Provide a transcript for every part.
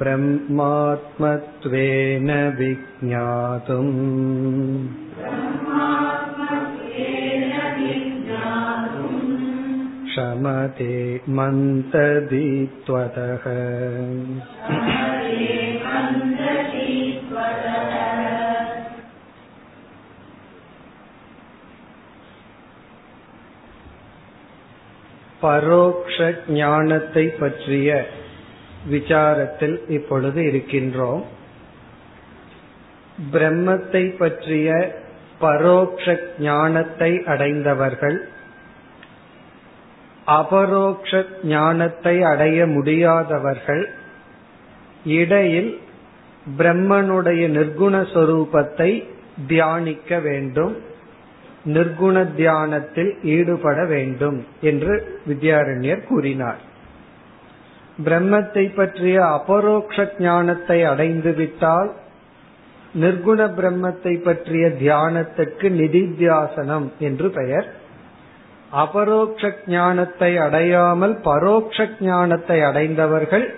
ब्रह्मात्मत्वेन विज्ञातुम् क्षमते मन्तदित्वतः பரோக்ஷ ஞானத்தை பற்றிய விசாரத்தில் இப்பொழுது இருக்கின்றோம். பிரம்மத்தை பற்றிய பரோக்ஷ ஞானத்தை அடைந்தவர்கள் அபரோக்ஷ ஞானத்தை அடைய முடியாதவர்கள் இடையில் பிரம்மனுடைய நிர்குண சொரூபத்தை தியானிக்க வேண்டும் நிர்குண தியானத்தில் ஈடுபட வேண்டும் என்று வித்யாரண்யர் கூறினார். பிரம்மத்தை பற்றிய அபரோக்ஷ ஞானத்தை அடைந்து விட்டால் நிர்குண பிரம்மத்தை பற்றிய தியானத்துக்கு நிதித்தியாசனம் என்று பெயர். அபரோக்ஷ ஞானத்தை அடையாமல் பரோக்ஷ ஞானத்தை அடைந்தவர்கள்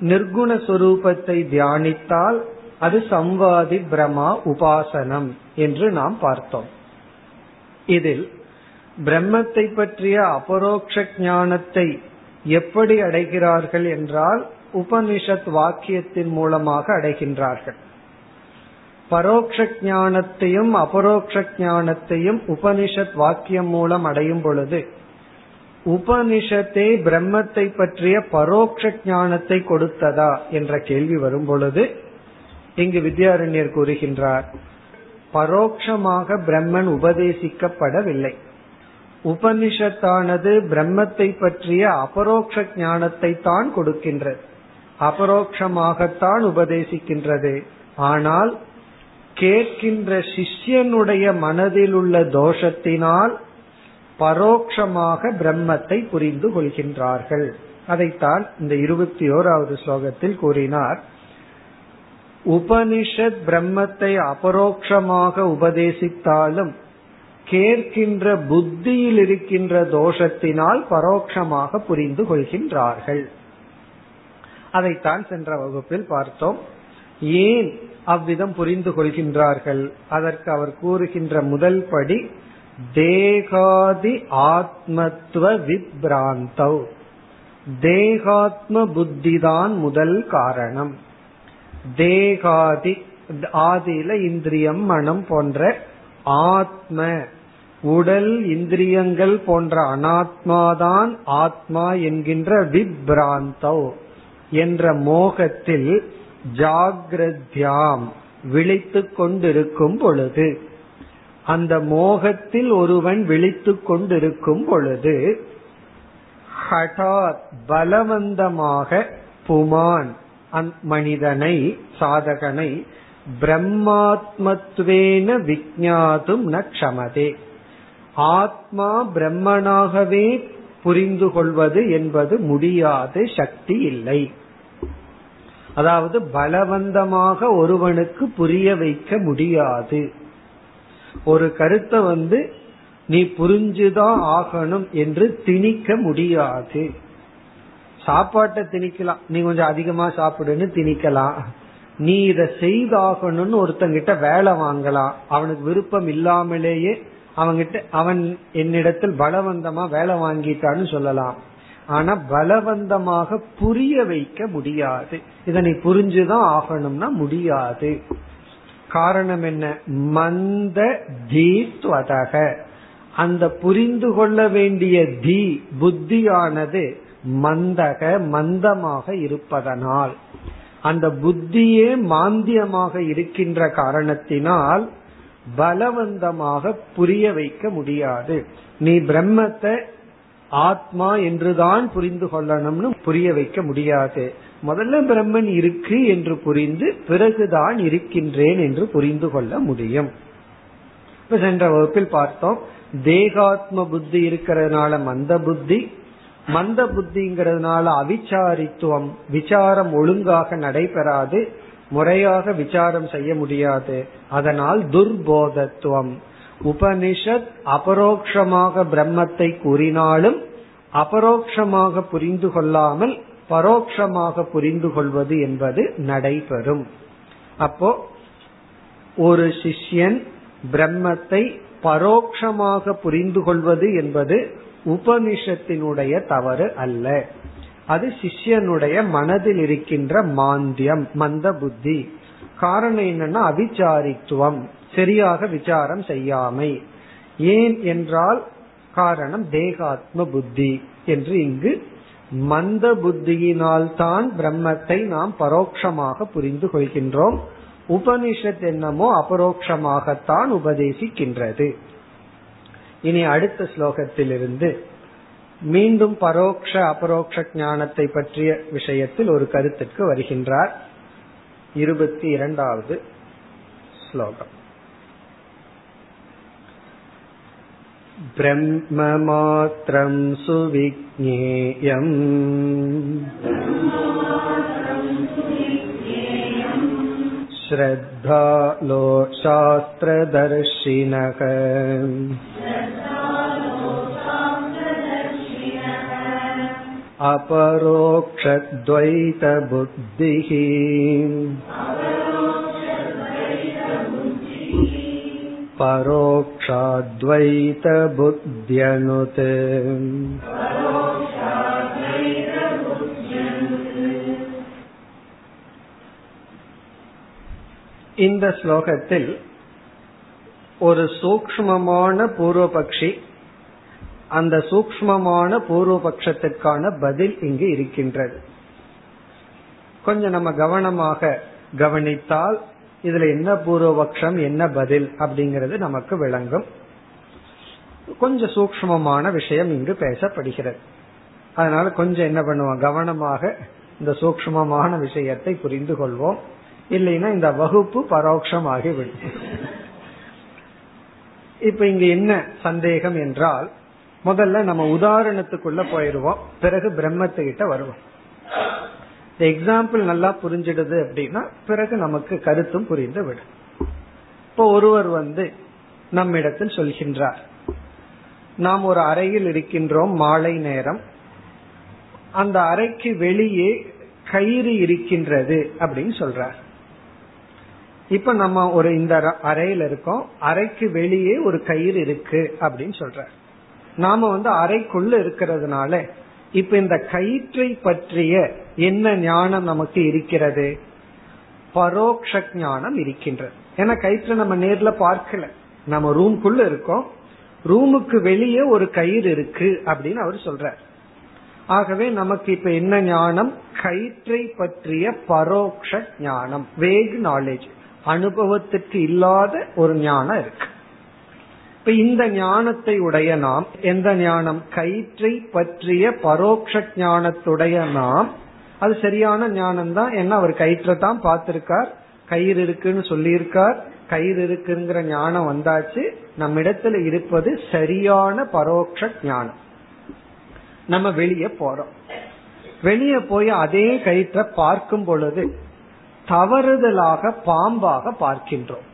நிர்குண சொரூபத்தை தியானித்தால் அது சம்வாதி பிரமா உபாசனம் என்று நாம் பார்த்தோம். இதில் பிரம்மத்தை பற்றிய அபரோக்ஷ ஞானத்தை எப்படி அடைகிறார்கள் என்றால் உபனிஷத் வாக்கியத்தின் மூலமாக அடைகின்றார்கள். பரோக்ஷ ஞானத்தையும் அபரோக்ஷ ஞானத்தையும் உபனிஷத் வாக்கியம் மூலம் அடையும் பொழுது உபனிஷத்தே பிரம்மத்தை பற்றிய பரோக்ஷ ஞானத்தை கொடுத்ததா என்ற கேள்வி வரும் பொழுது இங்கு வித்யாரண்யர் கூறுகின்றார் பரோட்சமாக பிரம்மன் உபதேசிக்கப்படவில்லை. உபனிஷத்தானது பிரம்மத்தை பற்றிய அபரோக்ஷ ஞானத்தை தான் கொடுக்கின்றது. அபரோக்ஷமாகத்தான் உபதேசிக்கின்றது. ஆனால் கேட்கின்ற சிஷ்யனுடைய மனதில் உள்ள தோஷத்தினால் பரோட்சமாக பிரம்மத்தை புரிந்து கொள்கின்றார்கள். அதைத்தான் இந்த இருபத்தி ஓராவது ஸ்லோகத்தில் கூறினார். உபனிஷத் பிரம்மத்தை அபரோக்ஷமாக உபதேசித்தாலும் கேட்கின்ற புத்தியில் இருக்கின்ற தோஷத்தினால் பரோட்சமாக புரிந்து கொள்கின்றார்கள். அதைத்தான் சென்ற வகுப்பில் பார்த்தோம். ஏன் அவ்விதம் புரிந்து கொள்கின்றார்கள்? அதற்கு அவர் கூறுகின்ற முதல் படி தேகாதி ஆத்மத்துவ விப்ராந்தவ் தேகாத்ம புத்திதான் முதல் காரணம். தேகாதி ஆதியில இந்திரியம் மனம் போன்ற ஆத்ம உடல் இந்திரியங்கள் போன்ற அனாத்மாதான் ஆத்மா என்கின்ற விப்ராந்தோ என்ற மோகத்தில் ஜாகிரத்யாம் விழித்து கொண்டிருக்கும் பொழுது அந்த மோகத்தில் ஒருவன் விழித்து கொண்டிருக்கும் பொழுது ஹடாத் பலவந்தமாக புமான் மனிதனை சாதகனை பிரம்மாத்மத்வேன விஜாதும் ந க்ஷமதே. ஆத்மா பிரம்மனாகவே புரிந்து கொள்வது என்பது முடியாது சக்தி இல்லை. அதாவது பலவந்தமாக ஒருவனுக்கு புரிய வைக்க முடியாது. ஒரு கருத்தை வந்து நீ புரிஞ்சுதான் ஆகணும் என்று திணிக்க முடியாது. சாப்பாட்டை திணிக்கலாம். நீ கொஞ்சம் அதிகமா சாப்பிடுன்னு திணிக்கலாம். நீ இத செய்தாகணும்னு ஒருத்தங்கிட்ட வேலை வாங்கலாம். அவனுக்கு விருப்பம் இல்லாமலேயே அவங்கிட்ட அவன் என்னிடத்தில் பலவந்தமா வேலை வாங்கிட்டான்னு சொல்லலாம். ஆனா பலவந்தமாக புரிய வைக்க முடியாது. இதனை புரிஞ்சுதான் ஆகணும்னா முடியாது. காரணம் என்ன? மந்த தீத்வதக. அந்த புரிந்து கொள்ள வேண்டிய தி புத்தியானது மந்தக மந்தமாக இருப்பதனால். அந்த புத்தியே மாந்தியமாக இருக்கின்ற காரணத்தினால் பலவந்தமாக புரிய வைக்க முடியாது. நீ பிரம்மத்தை ஆத்மா என்றுதான் புரிந்து கொள்ளணும்னு புரிய வைக்க முடியாது. முதல்ல பிரம்மன் இருக்கு என்று புரிந்து பிறகுதான் இருக்கின்றேன் என்று புரிந்து கொள்ள முடியும். இப்ப சென்ற வகுப்பில் பார்த்தோம் தேகாத்ம புத்தி இருக்கிறதுனால மந்த புத்தி மந்த புத்திங்கிறதுனால அவிச்சாரித்துவம் விசாரம் ஒழுங்காக நடைபெறாது முறையாக விசாரம் செய்ய முடியாது. அதனால் துர்போதத்துவம். உபனிஷத் அபரோக்ஷமாக பிரம்மத்தை கூறினாலும் அபரோக்ஷமாக புரிந்து கொள்ளாமல் பரோக்ஷமாக புரிந்து கொள்வது என்பது நடைபெறும். அப்போ ஒரு சிஷ்யன் பிரம்மத்தை பரோக்ஷமாக புரிந்து கொள்வது என்பது உபனிஷத்தினுடைய தவறு அல்ல. அது சிஷ்யனுடைய மனதில் இருக்கின்ற மாந்தியம் மந்த புத்தி. காரணம் என்னன்னா அவிச்சாரித்துவம் சரியாக விசாரம் செய்யாமை. ஏன் என்றால் காரணம் தேகாத்ம புத்தி என்று இங்கு மந்த புத்தியினால் தான் பிரம்மத்தை நாம் பரோட்சமாக புரிந்து கொள்கின்றோம். உபனிஷத் என்னமோ அபரோக்ஷமாகத்தான் உபதேசிக்கின்றது. இனி அடுத்த ஸ்லோகத்திலிருந்து மீண்டும் பரோக்ஷ அபரோக்ஷ ஞானத்தை பற்றிய விஷயத்தில் ஒரு கருத்துக்கு வருகின்றார் இருபத்தி இரண்டாவது ஸ்லோகம் ब्रह्ममात्रं सुविज्ञेयम् श्रद्धालो शास्त्रदर्शिनः अपरोक्षद्वैतबुद्धिः परोक्षाद्वैतबुद्ध्यनुत् இந்த ஸ்லோகத்தில் ஒரு சூக்மமான பூர்வபக்ஷி அந்த சூக்மமான பூர்வபக்ஷத்திற்கான பதில் இங்கு இருக்கின்றது. கொஞ்சம் நம்ம கவனமாக கவனித்தால் இதுல என்ன பூர்வபக்ஷம் என்ன பதில் அப்படிங்கிறது நமக்கு விளங்கும். கொஞ்சம் சூக்மமான விஷயம் இங்கு பேசப்படுகிறது. அதனால கொஞ்சம் என்ன பண்ணுவோம் கவனமாக இந்த சூக்மமான விஷயத்தை புரிந்து கொள்வோம். இல்லைன்னா இந்த வகுப்பு பரோட்சமாகிவிடும். இப்ப இங்க என்ன சந்தேகம் என்றால் முதல்ல நம்ம உதாரணத்துக்குள்ள போயிருவோம். பிறகு பிரம்மத்துக்கிட்ட வருவோம். எக்ஸாம்பிள் நல்லா புரிஞ்சிடுது அப்படின்னா பிறகு நமக்கு கருத்தும் புரிந்து விடும். இப்போ ஒருவர் வந்து நம்மிடத்தில் சொல்கின்றார். நாம் ஒரு அறையில் இருக்கின்றோம் மாலை நேரம். அந்த அறைக்கு வெளியே கயிறு இருக்கின்றது அப்படின்னு சொல்றார். இப்ப நம்ம ஒரு இந்த அறையில இருக்கோம். அறைக்கு வெளியே ஒரு கயிறு இருக்கு அப்படின்னு சொல்றார். நாம வந்து அறைக்குள்ள இருக்கிறதுனால இப்ப இந்த கயிற்றை பற்றிய என்ன ஞானம் நமக்கு இருக்கிறது? பரோக்ஷ ஞானம் இருக்கின்றது. ஏன்னா கயிற்றை நம்ம நேர்ல பார்க்கல. நம்ம ரூம்குள்ள இருக்கோம். ரூமுக்கு வெளியே ஒரு கயிறு இருக்கு அப்படின்னு அவர் சொல்றார். ஆகவே நமக்கு இப்ப என்ன ஞானம்? கயிற்றை பற்றிய பரோக்ஷ ஞானம். வேக் நாலேஜ் அனுபவத்திற்கு இல்லாத ஒரு ஞானம் இருக்கு. இப்ப இந்த ஞானத்தை உடைய நாம் எந்த ஞானம்? கயிற்றை பற்றிய பரோட்ச ஞானத்துடைய நாம் அது சரியான ஞானம் தான் என்ன? அவர் கயிற்றை தான் பார்த்திருக்கார். கயிறு இருக்குன்னு சொல்லியிருக்கார். கயிறு இருக்குங்கிற ஞானம் வந்தாச்சு. நம்ம இடத்துல இருப்பது சரியான பரோட்ச ஞானம். நம்ம வெளியே போறோம். வெளியே போய் அதே கயிற்றை பார்க்கும் பொழுது தவறுதலாக பாம்பாக பார்க்கின்றோம்.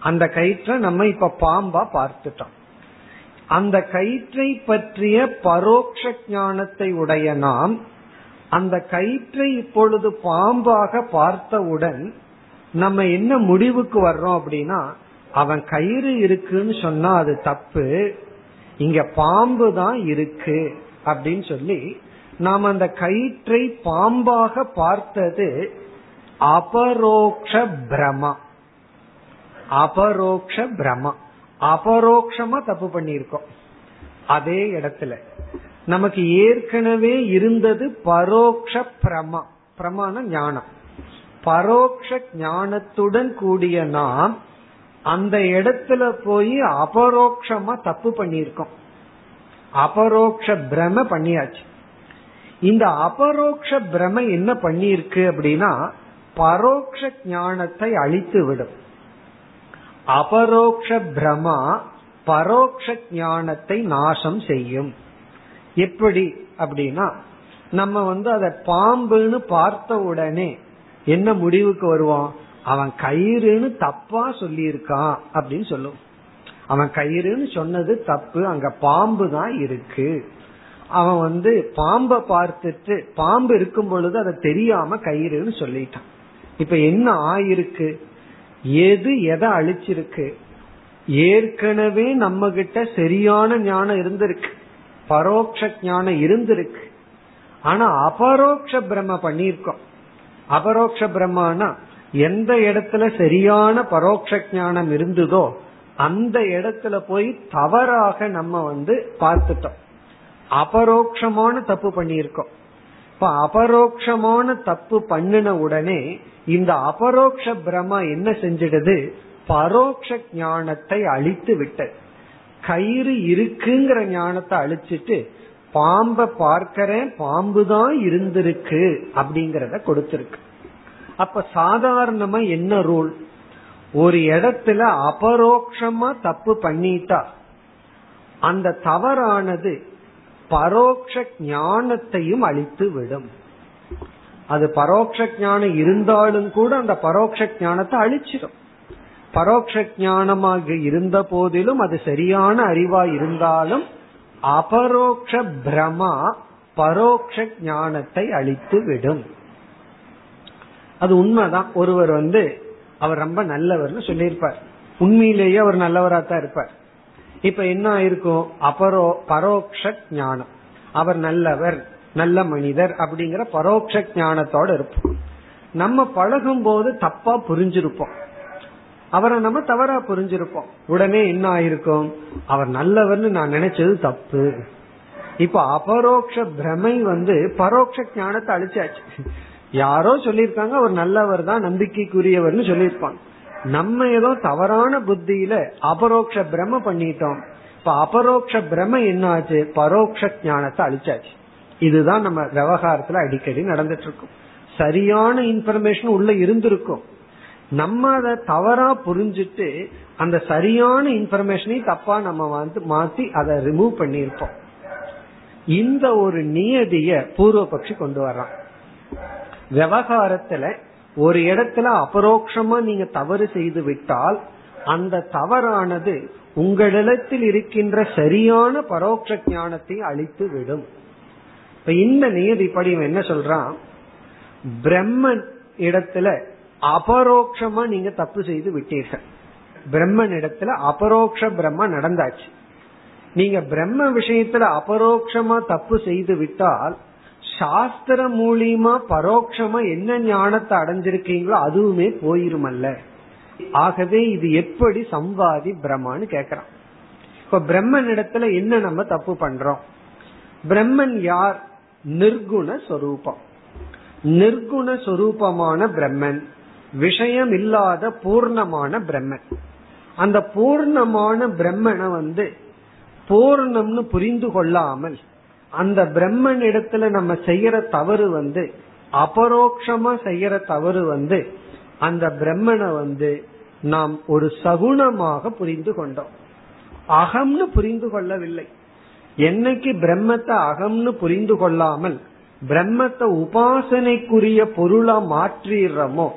அந்த கயிற்றை நம்ம இப்ப பாம்பா பார்த்துட்டோம். அந்த கயிற்றை பற்றிய பரோட்ச ஞானத்தை உடைய நாம் அந்த கயிற்றை இப்பொழுது பாம்பாக பார்த்தவுடன் நம்ம என்ன முடிவுக்கு வர்றோம் அப்படின்னா அவன் கயிறு இருக்குன்னு சொன்னா அது தப்பு இங்க பாம்பு தான் இருக்கு அப்படின்னு சொல்லி நாம் அந்த கயிற்றை பாம்பாக பார்த்தது அபரோக்ஷ பிரமா. அபரோக்ஷ பிரமா. அபரோக்ஷமா தப்பு பண்ணியிருக்கோம். அதே இடத்துல நமக்கு ஏற்கனவே இருந்தது பரோக்ஷ பிரமா. பிரமான ஞானம். பரோக்ஷ ஞானத்துடன் கூடிய நாம் அந்த இடத்துல போய் அபரோக்ஷமா தப்பு பண்ணியிருக்கோம். அபரோக்ஷ பிரம பண்ணியாச்சு. இந்த அபரோக்ஷ பிரம என்ன பண்ணியிருக்கு அப்படின்னா பரோக்ஷ ஞானத்தை அழித்து விடும் அபரோக்ஷ பிரமா பரோக்ஷ ஞானத்தை நாசம் செய்யும். எப்படி அப்படின்னா நம்ம வந்து அத பாம்புன்னு பார்த்த உடனே என்ன முடிவுக்கு வருவோம் அவன் கயிறுன்னு தப்பா சொல்லியிருக்கான் அப்படின்னு சொல்லுவோம் அவன் கயிறுன்னு சொன்னது தப்பு அங்க பாம்பு தான் இருக்கு. அவன் வந்து பாம்பை பார்த்துட்டு பாம்பு இருக்கும் பொழுது அதை தெரியாம கயிறுன்னு சொல்லிட்டான். இப்ப என்ன ஆயிருக்கு? எது எதை அழிச்சிருக்கு? ஏற்கனவே நம்ம கிட்ட சரியான ஞானம் இருந்திருக்கு. பரோட்ச ஞானம் இருந்திருக்கு. ஆனா அபரோக்ஷ பிரம்ம பண்ணிருக்கோம் அபரோக்ஷ பிரம்மனா எந்த இடத்துல சரியான பரோட்ச ஞானம் இருந்ததோ அந்த இடத்துல போய் தவறாக நம்ம வந்து பார்த்துட்டோம். அபரோக்ஷமான தப்பு பண்ணியிருக்கோம். இப்ப அபரோக்ஷமான தப்பு பண்ணின உடனே இந்த அபரோக்ஷ பிரம என்ன செஞ்சிடுது? பரோக்ஷ ஞானத்தை அழித்து விட்டது. கயிறு இருக்குங்கிற ஞானத்தை அழிச்சிட்டு பாம்ப பார்க்கிறேன் பாம்பு தான் இருந்திருக்கு அப்படிங்கறத கொடுத்திருக்கு. அப்ப சாதாரணமா என்ன ரூல்? ஒரு இடத்துல அபரோக்ஷமா தப்பு பண்ணிட்டா அந்த தவறானது பரோக்ஷ ஞானத்தையும் அழித்து விடும். அது பரோட்ச ஞானம் இருந்தாலும் கூட அந்த பரோட்ச ஞானத்தை அழிச்சிடும். பரோட்ச ஞானமாக இருந்த போதிலும் அது சரியான அறிவா இருந்தாலும் அபரோக்ஷ பிரமா பரோக்ஷ ஞானத்தை அழித்து விடும். அது உண்மைதான். ஒருவர் வந்து அவர் ரொம்ப நல்லவர்னு சொல்லியிருப்பார். உண்மையிலேயே அவர் நல்லவரா தான் இருப்பார். இப்ப என்ன ஆயிருக்கும் அபரோ பரோக்ஷ ஞானம். அவர் நல்லவர் நல்ல மனிதர் அப்படிங்கிற பரோட்ச ஞானத்தோட இருப்போம். நம்ம பழகும் போது தப்பா புரிஞ்சிருப்போம். அவரை நம்ம தவறா புரிஞ்சிருப்போம். உடனே என்ன ஆயிருக்கும் அவர் நல்லவர்னு நான் நினைச்சது தப்பு. இப்ப அபரோக்ஷ பிரமை வந்து பரோட்ச ஞானத்தை அழிச்சாச்சு. யாரோ சொல்லியிருக்காங்க அவர் நல்லவர் தான் நம்பிக்கைக்குரியவர்னு சொல்லியிருப்பாங்க. நம்ம ஏதோ தவறான புத்தியில அபரோக்ஷ பிரம பண்ணிட்டோம். இப்ப அபரோக்ஷ பிரம என்னாச்சு? பரோக்ஷ ஞானத்தை அழிச்சாச்சு. இதுதான் நம்ம விவகாரத்துல அடிக்கடி நடந்துட்டு இருக்கும் சரியான இன்ஃபர்மேஷன் உள்ள இருந்திருக்கும். நம்ம அதை தவறா புரிஞ்சுட்டு அந்த சரியான இன்ஃபர்மேஷனையும் தப்பா நம்ம வந்து மாத்தி அதை ரிமூவ் பண்ணிருப்போம் இந்த ஒரு நியதிய பூர்வபக்ஷி கொண்டு வர்றான். விவகாரத்துல ஒரு இடத்துல அபரோக்ஷமா நீங்க தவறு செய்து விட்டால் அந்த தவறானது உங்களிடத்தில் இருக்கின்ற சரியான பரோட்ச ஞானத்தை அழித்து விடும். இப்ப இந்த நியதிப்படி என்ன சொல்றான்? பிரம்மன் இடத்துல அபரோக்ஷமா நீங்க தப்பு செய்து விட்டீர்கள். பிரம்மன் இடத்துல அபரோக்ஷ பிரம்ம நடந்தாச்சு. நீங்க பிரம்ம விஷயத்துல அபரோக்ஷமா தப்பு செய்து விட்டால் சாஸ்திர மூலியமா பரோட்சமா என்ன ஞானத்தை அடைஞ்சிருக்கீங்களோ அதுவுமே போயிருமல்ல. ஆகவே இது எப்படி சம்வாதி பிரம்மான்னு கேக்குறான். இப்ப பிரம்மன் இடத்துல என்ன நம்ம தப்பு பண்றோம்? பிரம்மன் யார்? நிர்குண சொரூபம். நிர்குண சொரூபமான பிரம்மன் விஷயம் இல்லாத பூர்ணமான பிரம்மன். அந்த பூர்ணமான பிரம்மனை வந்து பூர்ணம்னு புரிந்து கொள்ளாமல் அந்த பிரம்மன் இடத்துல நம்ம செய்யற தவறு வந்து அபரோக்ஷமா செய்யற தவறு வந்து அந்த பிரம்மனை வந்து நாம் ஒரு சகுணமாக புரிந்து கொண்டோம். அகம்னு புரிந்து கொள்ளவில்லை. என்னைக்கு பிரம்மத்தை அகம்னு புரிந்து கொள்ளாமல் பிரம்மத்தை உபாசனைக்குரிய பொருளா மாற்றிடுறோமோ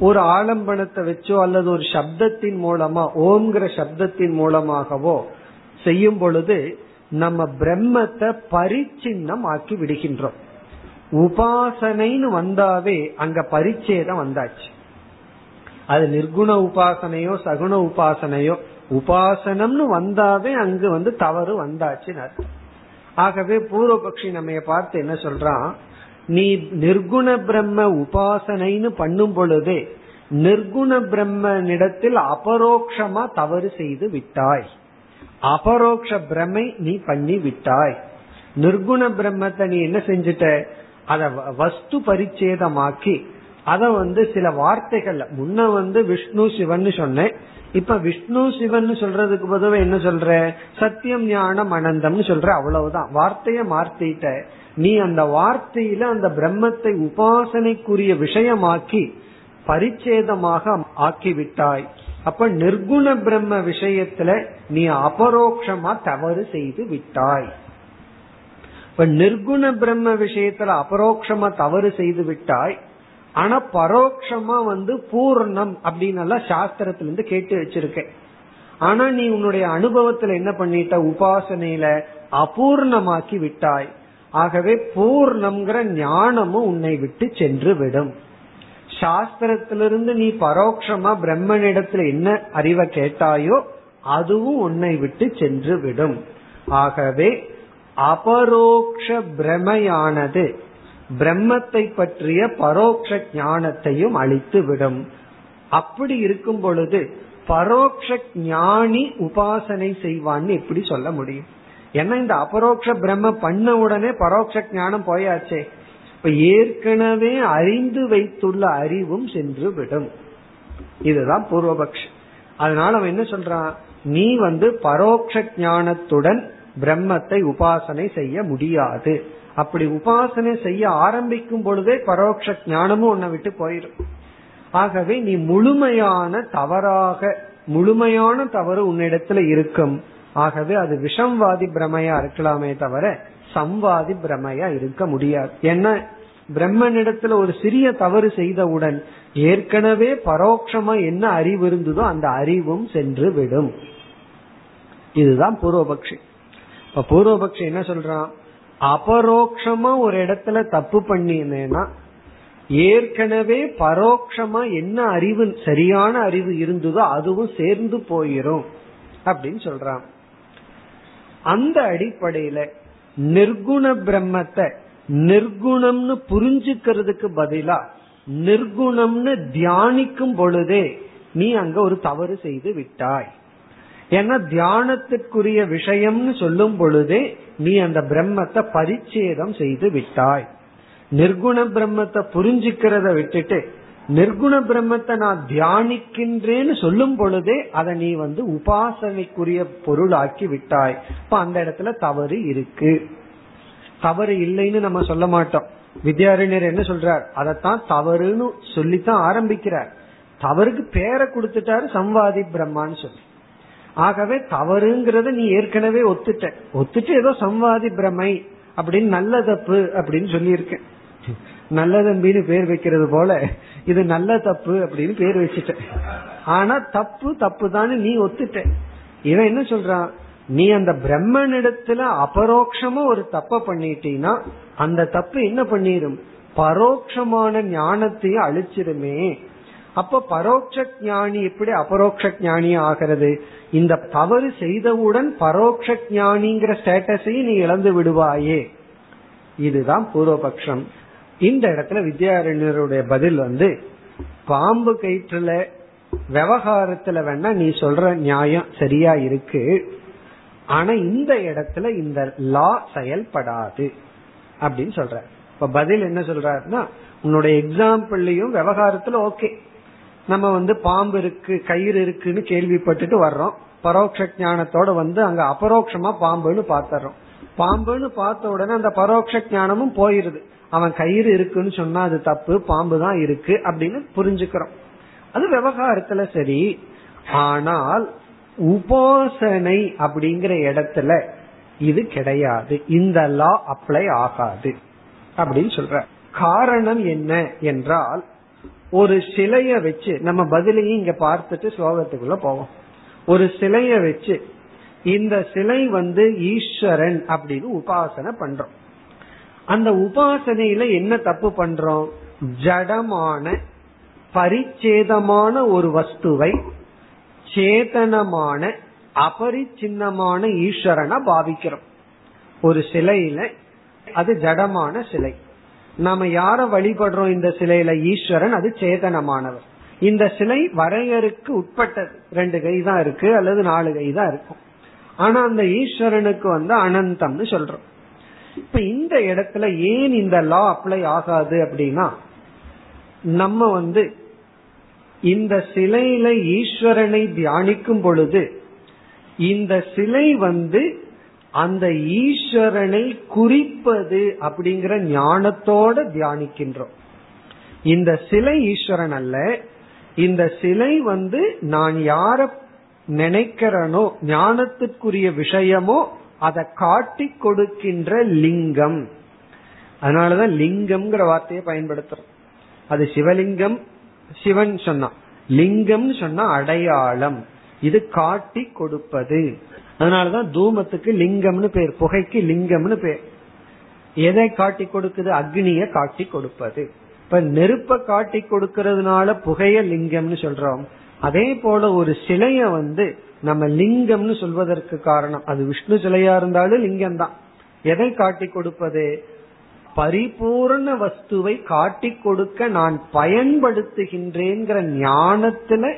ஒரு ஆலம்பனத்தை வச்சோ அல்லது ஒரு சப்தத்தின் மூலமா ஓம்ங்கிற சப்தத்தின் மூலமாகவோ செய்யும் பொழுது நம்ம பிரம்மத்தை பரிச்சின்னம் ஆக்கி விடுகின்றோம். உபாசனைன்னு வந்தாவே அங்க பரிச்சேதம் வந்தாச்சு. அது நிர்குண உபாசனையோ சகுண உபாசனையோ உபாசனம்னு வந்தாவே அங்கு வந்து தவறு வந்தாச்சுன்னு ஆகவே பூர்வபக்ஷி நம்ம பார்த்து என்ன சொல்றான்? நீ நிர்குண பிரம்ம உபாசனைன்னு பண்ணும் பொழுதே நிர்குண பிரம்மனிடத்தில் அபரோக்ஷமா தவறு செய்து விட்டாய். அபரோக்ஷ பிரமை நீ பண்ணி விட்டாய் நிர்குண பிரம்மத்தை நீ என்ன செஞ்சிட்ட? அத வஸ்து பரிச்சேதமாக்கி. அத வந்து சில வார்த்தைகள் முன்ன வந்து விஷ்ணு சிவன் சொன்னேன். இப்ப விஷ்ணு சிவன் சொல்றதுக்கு பொதுவா என்ன சொல்ற? சத்தியம் ஞானம் அனந்தம்னு சொல்ற அவ்வளவுதான். வார்த்தைய மாற்றிட்ட நீ அந்த வார்த்தையில அந்த பிரம்மத்தை உபாசனைக்குரிய விஷயமாக்கி பரிச்சேதமாக ஆக்கிவிட்டாய். அப்ப நிர்குண பிரம்ம விஷயத்துல நீ அபரோக்ஷமா தவறு செய்து விட்டாய். இப்ப நிர்குண பிரம்ம விஷயத்துல அபரோக்ஷமா தவறு செய்து விட்டாய். ஆனா பரோட்சமா வந்து பூர்ணம் அப்படின்னு எல்லாம் சாஸ்திரத்துல இருந்து கேட்டு வச்சிருக்கேன். ஆனா நீ உன்னுடைய அனுபவத்துல என்ன பண்ணிட்ட? உபாசனையில அபூர்ணமாக்கி விட்டாய். ஆகவே பூர்ணம்ங்கிற ஞானமும் உன்னை விட்டு சென்று விடும். சாஸ்திரத்திலிருந்து நீ பரோட்சமா பிரம்மனிடத்துல என்ன அறிவை கேட்டாயோ அதுவும் உன்னை விட்டு சென்று விடும் ஆகவே அபரோக்ஷ பிரமையானது பிரம்மத்தை பற்றிய பரோட்ச ஞானத்தையும் அழித்து விடும் அப்படி இருக்கும் பொழுது பரோட்ச ஞானி உபாசனை செய்வான்னு எப்படி சொல்ல முடியும்? ஏன்னா இந்த அபரோக்ஷ பிரம்ம பண்ண உடனே பரோட்ச ஞானம் போயாச்சே? இப்ப ஏற்கனவே அறிந்து வைத்துள்ள அறிவும் சென்று விடும் இதுதான் பூர்வபக்ஷ. அதனால அவன் என்ன சொல்றான்? நீ வந்து பரோட்ச ஞானத்துடன் பிரம்மத்தை உபாசனை செய்ய முடியாது. அப்படி உபாசனை செய்ய ஆரம்பிக்கும் பொழுதே பரோட்ச ஞானமும் உன்னை விட்டு போயிடும் ஆகவே நீ முழுமையான தவறாக முழுமையான தவறு உன்னிடத்துல இருக்கும். ஆகவே அது விஷம்வாதி பிரமையா இருக்கலாமே தவிர சம்வாதி பிரமையா இருக்க முடியாது. ஏன்னா பிரம்மனிடத்துல ஒரு சிறிய தவறு செய்தவுடன் ஏற்கனவே பரோட்சமா என்ன அறிவு இருந்ததோ அந்த அறிவும் சென்று விடும். இதுதான் பூர்வபக்ஷி. இப்ப பூர்வபக்ஷி என்ன சொல்றான்? அபரோக்ஷமா ஒரு இடத்துல தப்பு பண்ணினேன்னா ஏற்கனவே பரோட்சமா என்ன அறிவு சரியான அறிவு இருந்ததோ அதுவும் சேர்ந்து போயிரும் அப்படின்னு சொல்றான். அந்த அடிப்படையில நிர்குண பிரம்மத்தை நிர்குணம்னு புரிஞ்சுக்கிறதுக்கு பதிலா நிர்குணம்னு தியானிக்கும் பொழுதே நீ அங்க ஒரு தவறு செய்து விட்டாய். ஏன்னா தியானத்திற்குரிய விஷயம்னு சொல்லும் பொழுதே நீ அந்த பிரம்மத்தை பரிச்சேதம் செய்து விட்டாய். நிர்குண பிரம்மத்தை புரிஞ்சுக்கிறத விட்டுட்டு நிர்குண பிரம்மத்தை நான் தியானிக்கின்றேன்னு சொல்லும் பொழுதே அதை நீ வந்து உபாசனைக்குரிய பொருளாக்கி விட்டாய். இப்ப அந்த இடத்துல தவறு இருக்கு. தவறு இல்லைன்னு நம்ம சொல்ல மாட்டோம். வித்யாரண்யர் என்ன சொல்றார்? அதைத்தான் தவறுன்னு சொல்லித்தான் ஆரம்பிக்கிறார். தவறுக்கு பேரை கொடுத்துட்டாரு சம்வாதி பிரம்மான்னு சொல்லி. ஆகவே தவறுங்கிறத நீ ஏற்கனவே ஒத்துட்ட. ஒத்துட்டு ஏதோ சம்வாதி பிரமை அப்படின்னு நல்ல தப்பு அப்படின்னு சொல்லியிருக்கேன். நல்ல தம்பின்னு பேர் வைக்கிறது போல இது நல்ல தப்பு அப்படின்னு பேர் வச்சுட்டேன். ஆனா தப்பு தப்பு தான் நீ ஒத்துட்ட இவன் என்ன சொல்றான்? நீ அந்த பிரம்மனிடத்துல அபரோக்ஷமா ஒரு தப்ப பண்ணிட்டீனா அந்த தப்பு என்ன பண்ணிரும் பரோட்சமான ஞானத்தையும் அழிச்சிருமே அப்ப பரோட்ச ஞானி எப்படி அபரோக்ஷ ஞானி ஆகிறது? இந்த தவறு செய்தவுடன் பரோட்ச ஞானிங்கிற ஸ்டேட்டஸையும் நீ இழந்து விடுவாயே. இதுதான் பூர்வபக்ஷம். இந்த இடத்துல வித்யாரண்யருடைய பதில் வந்து பாம்பு கயிற்றுல விவகாரத்துல வேணா நீ சொல்ற நியாயம் சரியா இருக்கு. ஆனா இந்த இடத்துல இந்த லா செயல்படாது அப்படின்னு சொல்ற. இப்ப பதில் என்ன சொல்றாருன்னா உன்னுடைய எக்ஸாம்பிள்லயும் விவகாரத்துல ஓகே. நம்ம வந்து பாம்பு இருக்கு கயிறு இருக்குன்னு கேள்விப்பட்டுட்டு வர்றோம். பரோட்ச ஞானத்தோட வந்து அங்க அபரோக்ஷமா பாம்புன்னு பாத்துறோம். பாம்புன்னு பார்த்த உடனே அந்த பரோட்ச ஞானமும் போயிருது. அவன் கயிறு இருக்குன்னு சொன்னா அது தப்பு பாம்பு தான் இருக்கு அப்படின்னு புரிஞ்சுக்கிறோம். அது விவகாரத்துல சரி. ஆனால் உபாசனை அப்படிங்கிற இடத்துல இது கிடையாது. இந்த லா அப்ளை ஆகாது அப்படின்னு சொல்ற. காரணம் என்ன என்றால் ஒரு சிலைய வச்சு நம்ம பதிலையும் இங்க பார்த்துட்டு ஸ்லோகத்துக்குள்ள போவோம். ஒரு சிலைய வச்சு இந்த சிலை வந்து ஈஸ்வரன் அப்படின்னு உபாசனை பண்றோம். அந்த உபாசனையில என்ன தப்பு பண்றோம்? ஜடமான பரிச்சேதமான ஒரு வஸ்துவை சேதனமான அபரிச்சின்னமான ஈஸ்வரனை பாவிக்கிறோம். ஒரு சிலையில அது ஜடமான சிலை. நாம யார வழிபடுறோம் இந்த சிலையில? ஈஸ்வரன் அது சேதனமானவர். இந்த சிலை வரையறுக்கு உட்பட்டது. ரெண்டு கை தான் இருக்கு அல்லது நாலு கை தான் இருக்கும். ஆனா அந்த ஈஸ்வரனுக்கு வந்து அனந்தம்னு சொல்றோம். இப்ப இந்த இடத்துல ஏன் இந்த லா அப்ளை ஆகாது அப்படின்னா நம்ம வந்து இந்த சிலையில ஈஸ்வரனை தியானிக்கும் பொழுது இந்த சிலை வந்து அந்த ஈஸ்வரனை குறிப்பது அப்படிங்கிற ஞானத்தோட தியானிக்கின்றோம். இந்த சிலை ஈஸ்வரன் அல்ல இந்த சிலை வந்து நான் யார நினைக்கிறனோ ஞானத்துக்குரிய விஷயமோ அதை காட்டி கொடுக்கின்ற லிங்கம். அதனாலதான் லிங்கம்ங்கிற வார்த்தையை பயன்படுத்துறோம். அது சிவலிங்கம் சிவன் சொன்னான் லிங்கம்னு சொன்னா அடையாளம். இது காட்டி கொடுப்பது. அதனாலதான் தூமத்துக்கு லிங்கம்னு பேர் புகைக்கு லிங்கம்னு பேர். எதை காட்டி கொடுக்குது? அக்னிய காட்டி கொடுப்பது. இப்ப நெருப்ப காட்டி கொடுக்கறதுனால புகைய லிங்கம்னு சொல்றோம். அதே போல ஒரு சிலைய வந்து நம்ம லிங்கம்னு சொல்வதற்கு காரணம். அது விஷ்ணு சிலையா இருந்தாலும் லிங்கம் தான் எதை காட்டி கொடுப்பது? பரிபூர்ண வஸ்துவை காட்டி கொடுக்க நான் பயன்படுத்துகின்றேங்கிற ஞானத்துல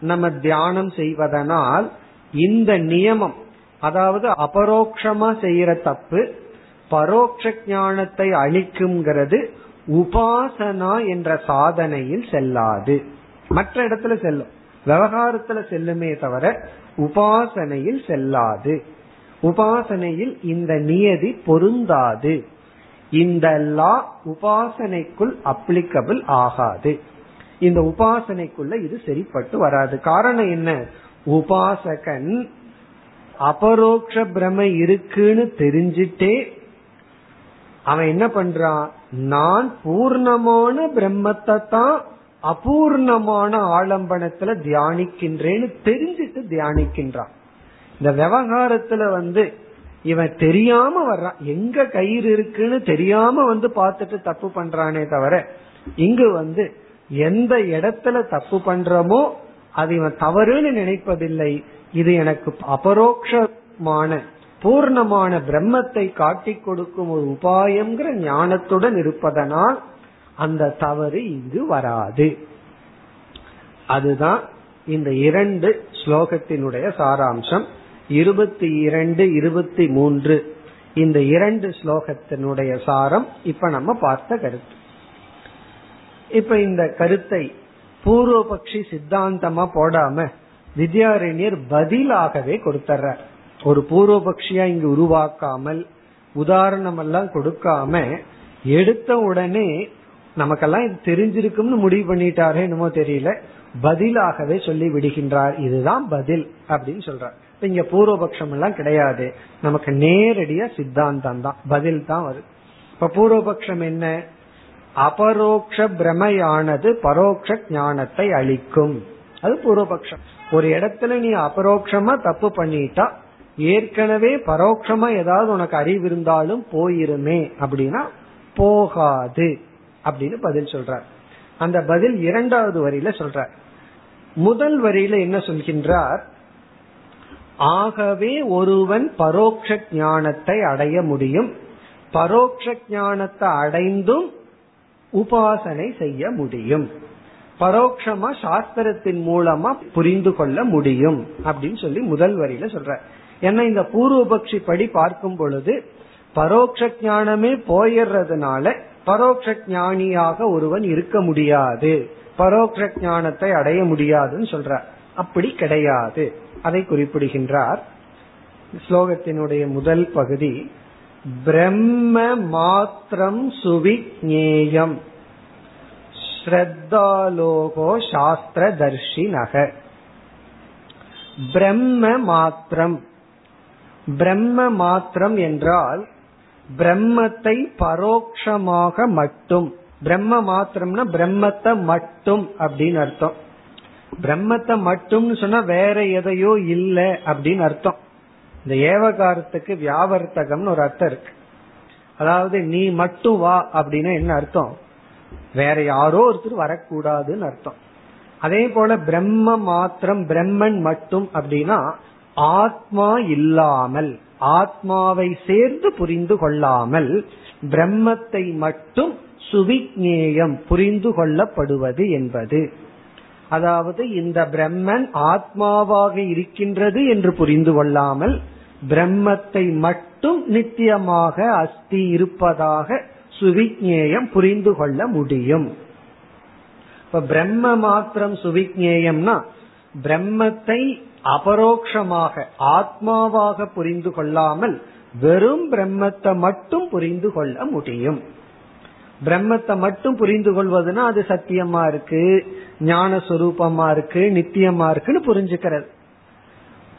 நம்ம தியானம் செய்வதனால் இந்த நியமம் அதாவது அபரோக்ஷமா செய்யற தப்பு பரோட்ச ஞானத்தை அளிக்குங்கிறது உபாசனா என்ற சாதனையில் செல்லாது. மற்ற இடத்துல செல்லும். விவகாரத்துல செல்லுமே தவிர உபாசனையில் செல்லாது. உபாசனையில் இந்த நியதி பொருந்தாது. இந்த லா உபாசனைக்குள் அப்ளிகபிள் ஆகாது. இந்த உபாசனைக்குள்ள இது சரிப்பட்டு வராது. காரணம் என்ன? உபாசகன் அபரோக்ஷ பிரம இருக்குன்னு தெரிஞ்சிட்டே அவன் என்ன பண்றான்? நான் பூர்ணமான பிரம்மத்தை தான் அபூர்ணமான ஆலம்பனத்துல தியானிக்கின்றேன்னு தெரிஞ்சிட்டு தியானிக்கின்றான். இந்த விவகாரத்துல வந்து இவன் தெரியாம வர்றான். எங்க கயிறு இருக்குன்னு தெரியாம வந்து பார்த்துட்டு தப்பு பண்றானே தவிர இங்கு வந்து எந்த இடத்துல தப்பு பண்றமோ அது இவன் தவறுன்னு நினைப்பதில்லை. இது எனக்கு அபரோக்ஷமான பூர்ணமான பிரம்மத்தை காட்டி கொடுக்கும் ஒரு உபாயம்ங்கிற ஞானத்துடன் இருப்பதனால் அந்த தவறு இங்கு வராது. அதுதான் இந்த இரண்டு ஸ்லோகத்தினுடைய சாராம்சம். இருபத்தி இரண்டு இருபத்தி மூன்று இந்த இரண்டு ஸ்லோகத்தினுடைய சாரம் இப்ப நம்ம பார்த்த கருத்து. இப்ப இந்த கருத்தை பூர்வபக்ஷி சித்தாந்தமா போடாம வித்யாரண்யர் பதிலாகவே கொடுத்துறார் ஒரு பூர்வபக்ஷியா இங்கு உருவாக்காமல் உதாரணம் எல்லாம் கொடுக்காம எடுத்த உடனே நமக்கெல்லாம் இது தெரிஞ்சிருக்கும்னு முடிவு பண்ணிட்டாரே என்னமோ தெரியல. பதிலாகவே சொல்லி விடுகின்றார். இதுதான் பதில் அப்படின்னு சொல்றார். இங்க பூர்வபக்ஷம் எல்லாம் கிடையாது. நமக்கு நேரடியா சித்தாந்தம் தான். பதில் தான் வருது. இப்ப பூர்வபக்ஷம் என்ன? அபரோக்ஷ பிரமையானது பரோக்ஷ ஞானத்தை அளிக்கும். அது பூர்வபக்ஷம். ஒரு இடத்துல நீ அபரோக்ஷமா தப்பு பண்ணிட்டா ஏற்கனவே பரோட்சமா ஏதாவது உனக்கு அறிவு இருந்தாலும் போயிருமே அப்படின்னா போகாது. அப்படின்னு பதில் சொல்றார். அந்த பதில் இரண்டாவது வரியில சொல்றார். முதல் வரியில என்ன சொல்கின்றார்? ஆகவே ஒருவன் பரோட்ச ஞானத்தை அடைய முடியும். பரோட்ச ஞானத்தை அடைந்தும் உபாசனை செய்ய முடியும். பரோட்சமா சாஸ்திரத்தின் மூலமா புரிந்து கொள்ள முடியும் அப்படின்னு சொல்லி முதல் வரியில சொல்ற ஏன்னா இந்த பூர்வபக்ஷி படி பார்க்கும் பொழுது பரோட்ச ஞானமே போயிடுறதுனால பரோட்ச ஞானியாக ஒருவன் இருக்க முடியாது. பரோட்ச ஞானத்தை அடைய முடியாதுன்னு சொல்ற அப்படி கிடையாது. அதை குறிப்பிடுகின்றார். ஸ்லோகத்தினுடைய முதல் பகுதி பிரம்ம மாத்திரம் சுவிஜேயம் ஸ்ரத்தாலோகோ சாஸ்திர தர்ஷினக பிரம்ம மாத்திரம். பிரம்ம மாத்திரம் என்றால் பிரம்மத்தை பரோக்ஷமாக மட்டும். பிரம்ம மாத்திரம்னா பிரம்மத்தை மட்டும் அப்படின்னு அர்த்தம். பிரம்மத்தை மட்டும்னு சொன்னா வேற எதையோ இல்ல அப்படின்னு அர்த்தம். இந்த ஏவகாரத்துக்கு வியாவர்த்தகம்னு ஒரு அர்த்தம் இருக்கு. அதாவது நீ மட்டும் வா அப்படின்னா என்ன அர்த்தம்? வேற யாரோ ஒருத்தர் வரக்கூடாதுன்னு அர்த்தம். அதே போல பிரம்ம மாத்திரம் பிரம்மன் மட்டும் அப்படின்னா ஆத்மா இல்லாமல் ஆத்மாவை சேர்ந்து புரிந்து கொள்ளாமல் பிரம்மத்தை மட்டும் சுவிக்ஞேயம் புரிந்து கொள்ளப்படுவது என்பது. அதாவது இந்த பிரம்மன் ஆத்மாவாக இருக்கின்றது என்று புரிந்து கொள்ளாமல் பிரம்மத்தை மட்டும் நித்தியமாக அஸ்தி இருப்பதாக சுவிக்னேயம் புரிந்து கொள்ள முடியும். இப்ப பிரம்ம மாத்திரம் சுவிக்ஞேயம்னா பிரம்மத்தை அபரோக்ஷமாக ஆத்மாவாக புரிந்து கொள்ளாமல் வெறும் பிரம்மத்தை மட்டும் புரிந்து கொள்ள முடியும். பிரம்மத்தை மட்டும் புரிந்து கொள்வதுன்னா அது சத்தியமா இருக்கு ஞான சுரூபமா இருக்கு நித்தியமா இருக்குன்னு புரிஞ்சுக்கிறது.